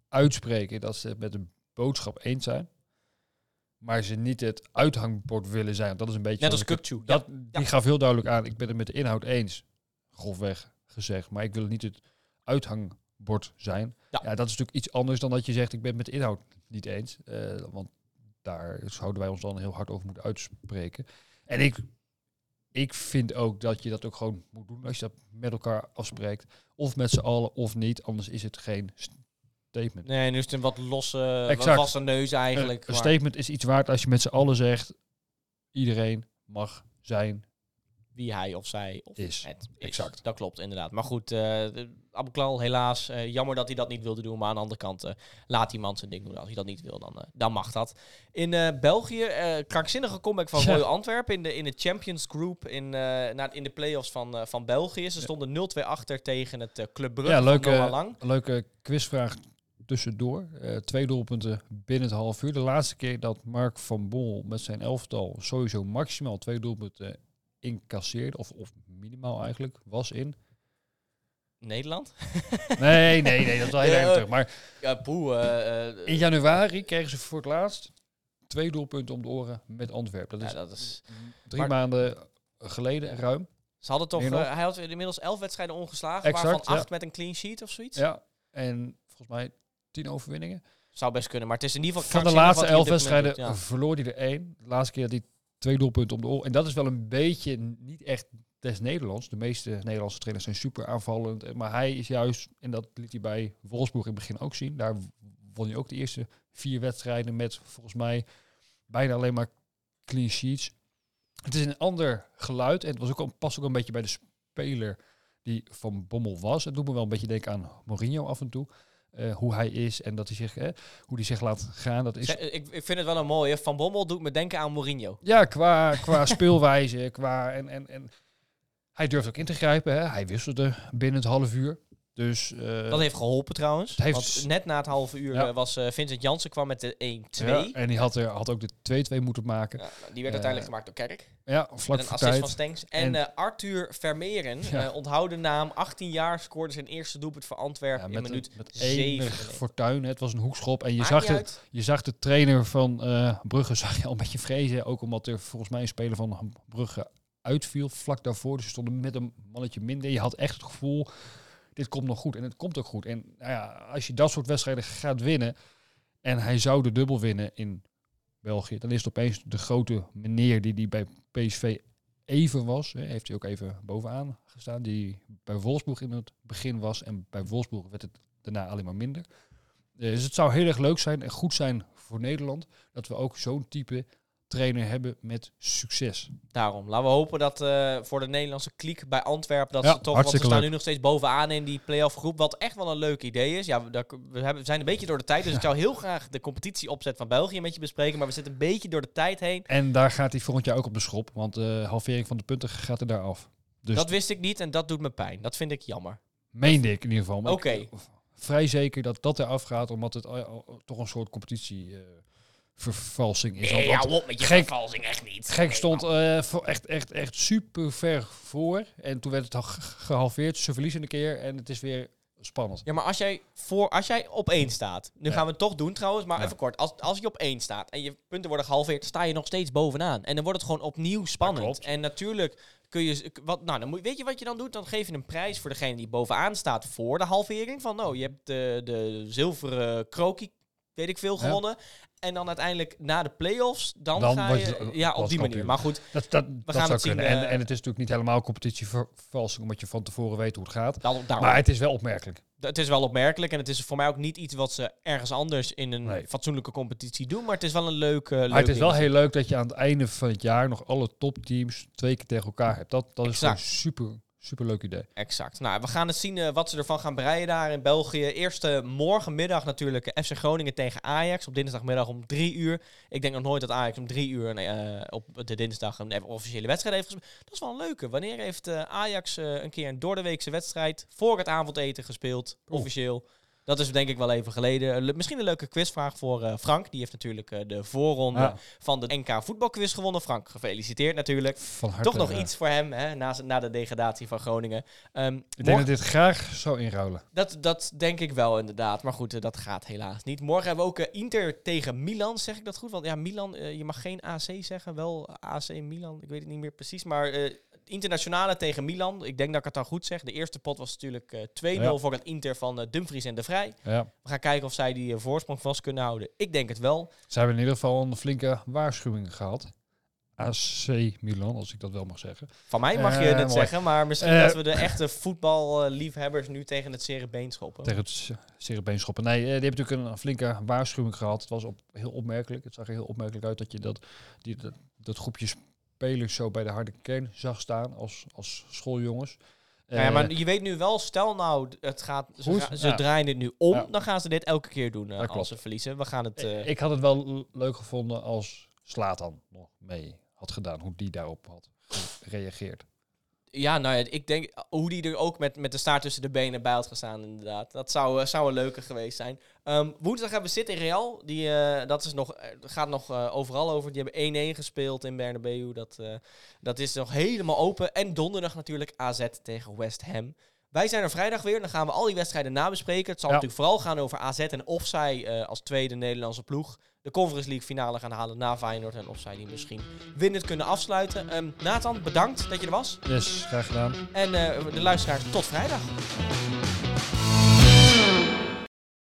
uitspreken dat ze met de boodschap eens zijn, maar ze niet het uithangbord willen zijn. Dat is een beetje Net als. Dat, Ja. Die gaf heel duidelijk aan, ik ben het met de inhoud eens, grofweg gezegd. Maar ik wil niet het bord zijn. Ja. Ja. dat is natuurlijk iets anders dan dat je zegt, ik ben het met de inhoud niet eens. Eh, want daar zouden wij ons dan heel hard over moeten uitspreken. En ik, ik vind ook dat je dat ook gewoon moet doen als je dat met elkaar afspreekt. Of met z'n allen of niet, anders is het geen statement. Nee, nu is het een wat losse, Exact. wat vaste neus eigenlijk. een statement is iets waard als je met z'n allen zegt, iedereen mag zijn wie hij of zij of Is. het is. Exact. Dat klopt inderdaad. Maar goed, eh Abu Klal helaas, eh, jammer dat hij dat niet wilde doen. Maar aan de andere kant, eh, laat die man zijn ding doen. Als hij dat niet wil, dan, eh, dan mag dat. In eh, België, eh krankzinnige comeback van Ja. Royal Antwerpen in de, in de Champions Group in, eh, na, in de play-offs van, eh, van België. Ze stonden 0-2 achter tegen het eh, Club Brugge Ja, leuke, Lang. leuke quizvraag tussendoor. Eh, twee doelpunten binnen het half uur. De laatste keer dat Mark van Bommel met zijn elftal sowieso maximaal twee doelpunten incasseerde, of, of minimaal eigenlijk, was in. Nederland? Nee, nee, nee, dat is heel Ja, erg eh, terug. Maar Ja, poeh. eh, in januari kregen ze voor het laatst twee doelpunten om de oren met Antwerpen. Dat ja, is dat is... drie maar- maanden geleden, ruim. Ze hadden toch... Hij had inmiddels 11 wedstrijden ongeslagen, Exact, waarvan ja. 8 met een clean sheet of zoiets. Ja, en volgens mij tien overwinningen. Zou best kunnen, maar het is in ieder geval Van de laatste elf wedstrijden verloor hij er één. De laatste keer hij twee doelpunten om de oor. En dat is wel een beetje niet echt des Nederlands. De meeste Nederlandse trainers zijn super aanvallend. Eh, Maar hij is juist, en dat liet hij bij Wolfsburg in het begin ook zien. Daar won hij ook de eerste vier wedstrijden met volgens mij bijna alleen maar clean sheets. Het is een ander geluid. En het was ook, al- past ook een beetje bij de speler die van Bommel was. Het doet me wel een beetje denken aan Mourinho af en toe. Eh, hoe hij is en dat hij zich, eh, hoe hij zich laat gaan. Dat is Ik, ik vind het wel een mooie. Van Bommel doet me denken aan Mourinho. ja, qua, qua speelwijze, qua en, en, en hij durft ook in te grijpen. Hè. Hij wisselde binnen het half uur. Dus eh, Dat heeft geholpen trouwens. het heeft- Want net na het halve uur Ja. eh, was eh, Vincent Jansen kwam met de 1-2. ja, en die had, er, had ook de 2-2 moeten maken. Ja, nou, die werd uiteindelijk gemaakt door Kerk. Ja, Met vlak een assist tijd. van Stenks. En, En- Arthur Vermeeren, onthoud de naam, 18 jaar, scoorde zijn eerste doelpunt voor Antwerpen in met, minuut een- met 97. enig fortuin. Het was een hoekschop. En je Maakt zag, de, je zag de trainer van Brugge zag je al een beetje vrezen. Ook omdat er volgens mij een speler van Brugge uitviel vlak daarvoor. Dus ze stonden met een mannetje minder. Je had echt het gevoel, dit komt nog goed. En het komt ook goed. En nou ja, als je dat soort wedstrijden gaat winnen... en hij zou de dubbel winnen in België... dan is het opeens de grote meneer die, die bij PSV even was. Hè, heeft hij ook even bovenaan gestaan. Die bij Wolfsburg in het begin was. En bij Wolfsburg werd het daarna alleen maar minder. Eh, Dus het zou heel erg leuk zijn en goed zijn voor Nederland... dat we ook zo'n type trainer hebben met succes. Daarom. Laten we hopen dat eh, voor de Nederlandse kliek bij Antwerpen... dat Ja, ze toch, want hartstikke staan leuk. nu nog steeds bovenaan in die play-off groep. Wat echt wel een leuk idee is. Ja, we, we, hebben, we zijn een beetje door de tijd. Dus ik zou heel graag de competitieopzet van België met je bespreken. Maar we zitten een beetje door de tijd heen. En daar gaat hij volgend jaar ook op de schop, want de halvering van de punten gaat er daar af. Dus dat wist ik niet en dat doet me pijn. Dat vind ik jammer. meende ik in ieder geval. Oké. vrij zeker dat dat eraf gaat, omdat het eh, toch een soort competitievervalsing is. Want- want op met je gek- vervalsing, echt niet. Gek stond eh, voor echt, echt, echt super ver voor. En toen werd het al ge- gehalveerd. Ze verliezen een keer en het is weer spannend. Ja, maar als jij, voor, als jij op één staat, nu Ja. gaan we het toch doen trouwens, maar Ja. even kort. Als, als je op één staat en je punten worden gehalveerd, sta je nog steeds bovenaan. En dan wordt het gewoon opnieuw spannend. klopt. En natuurlijk kun je, wat, nou, dan moet, weet je wat je dan doet? Dan geef je een prijs voor degene die bovenaan staat voor de halvering. Van, nou, je hebt de, de zilveren krokie, weet ik veel, Ja. En dan uiteindelijk na de play-offs, dan, Dan ga je, ja, op die kampioen. manier. Maar goed, Dat, dat, dat gaan zou het zien, kunnen. en, eh, en het is natuurlijk niet helemaal competitievervalsing, omdat je van tevoren weet hoe het gaat. dan. Maar het is wel opmerkelijk. het is wel opmerkelijk en het is voor mij ook niet iets wat ze ergens anders in een Nee. fatsoenlijke competitie doen. Maar het is wel een leuk. eh, Maar leuk het is wel heel leuk dat je aan het einde van het jaar nog alle topteams twee keer tegen elkaar hebt. Dat, dat is Exact. super, super leuk idee. Exact. Nou, we gaan het zien eh, wat ze ervan gaan breien daar in België. Eerst eh, morgenmiddag natuurlijk FC Groningen tegen Ajax op dinsdagmiddag om drie uur. Ik denk nog nooit dat Ajax om drie uur eh, op de dinsdag een officiële wedstrijd heeft gespeeld. Dat is wel een leuke. Wanneer heeft eh, Ajax een keer een doordeweekse wedstrijd voor het avondeten gespeeld, Oeh. Dat is denk ik wel even geleden. Misschien een leuke quizvraag voor eh, Frank. Die heeft natuurlijk eh, de voorronde Ja. van de NK voetbalquiz gewonnen. Frank, gefeliciteerd natuurlijk. Van harte, Toch nog iets voor hem hè, na, na de degradatie van Groningen. Ehm, Ik denk dat dit graag zou inruilen. dat, dat denk ik wel inderdaad. Maar goed, eh, dat gaat helaas niet. Morgen hebben we ook Inter tegen Milan. Zeg ik dat goed? Want ja, Milan, je mag geen AC zeggen. Wel AC Milan. Ik weet het niet meer precies. Maar internationale tegen Milan. Ik denk dat ik het dan goed zeg. De eerste pot was natuurlijk eh 2-0 Ja. voor het Inter van eh, Dumfries en De Vrij. Ja. We gaan kijken of zij die eh, voorsprong vast kunnen houden. Ik denk het wel. Ze hebben in ieder geval een flinke waarschuwing gehad. AC Milan, als ik dat wel mag zeggen. Van mij mag je het zeggen, maar misschien dat we de echte voetballiefhebbers nu tegen het zere been schoppen. Tegen het cerebeenschoppen. Nee, eh, die hebben natuurlijk een flinke waarschuwing gehad. Het was op, heel opmerkelijk. Het zag er heel opmerkelijk uit dat je dat, die, dat, dat groepje spelers zo bij de harde kern zag staan als, als schooljongens. Nou ja, Eh, maar je weet nu wel, stel nou, het gaat, ze, Goed, ga- ze ja. draaien dit nu om, Ja. dan gaan ze dit elke keer doen eh, als klopt. ze verliezen. We gaan het... eh, ik had het wel leuk gevonden als Slatan nog mee had gedaan. Hoe die daarop had gereageerd. Ja, nou ja, ik denk hoe die er ook met, met de staart tussen de benen bij had gestaan, inderdaad. Dat zou, eh, zou een leuke geweest zijn. Ehm, woensdag hebben we City Real. Die, eh, dat is nog, eh, gaat nog eh, overal over. Die hebben 1-1 gespeeld in Bernabeu. Dat, eh, dat is nog helemaal open. En donderdag natuurlijk AZ tegen West Ham. Wij zijn er vrijdag weer. Dan gaan we al die wedstrijden nabespreken. Het zal Ja. natuurlijk vooral gaan over AZ en of zij eh, als tweede Nederlandse ploeg de Conference League finale gaan halen na Feyenoord. En of zij die misschien winnend kunnen afsluiten. Ehm, Nathan, bedankt dat je er was. Yes, graag gedaan. En eh, de luisteraars, tot vrijdag.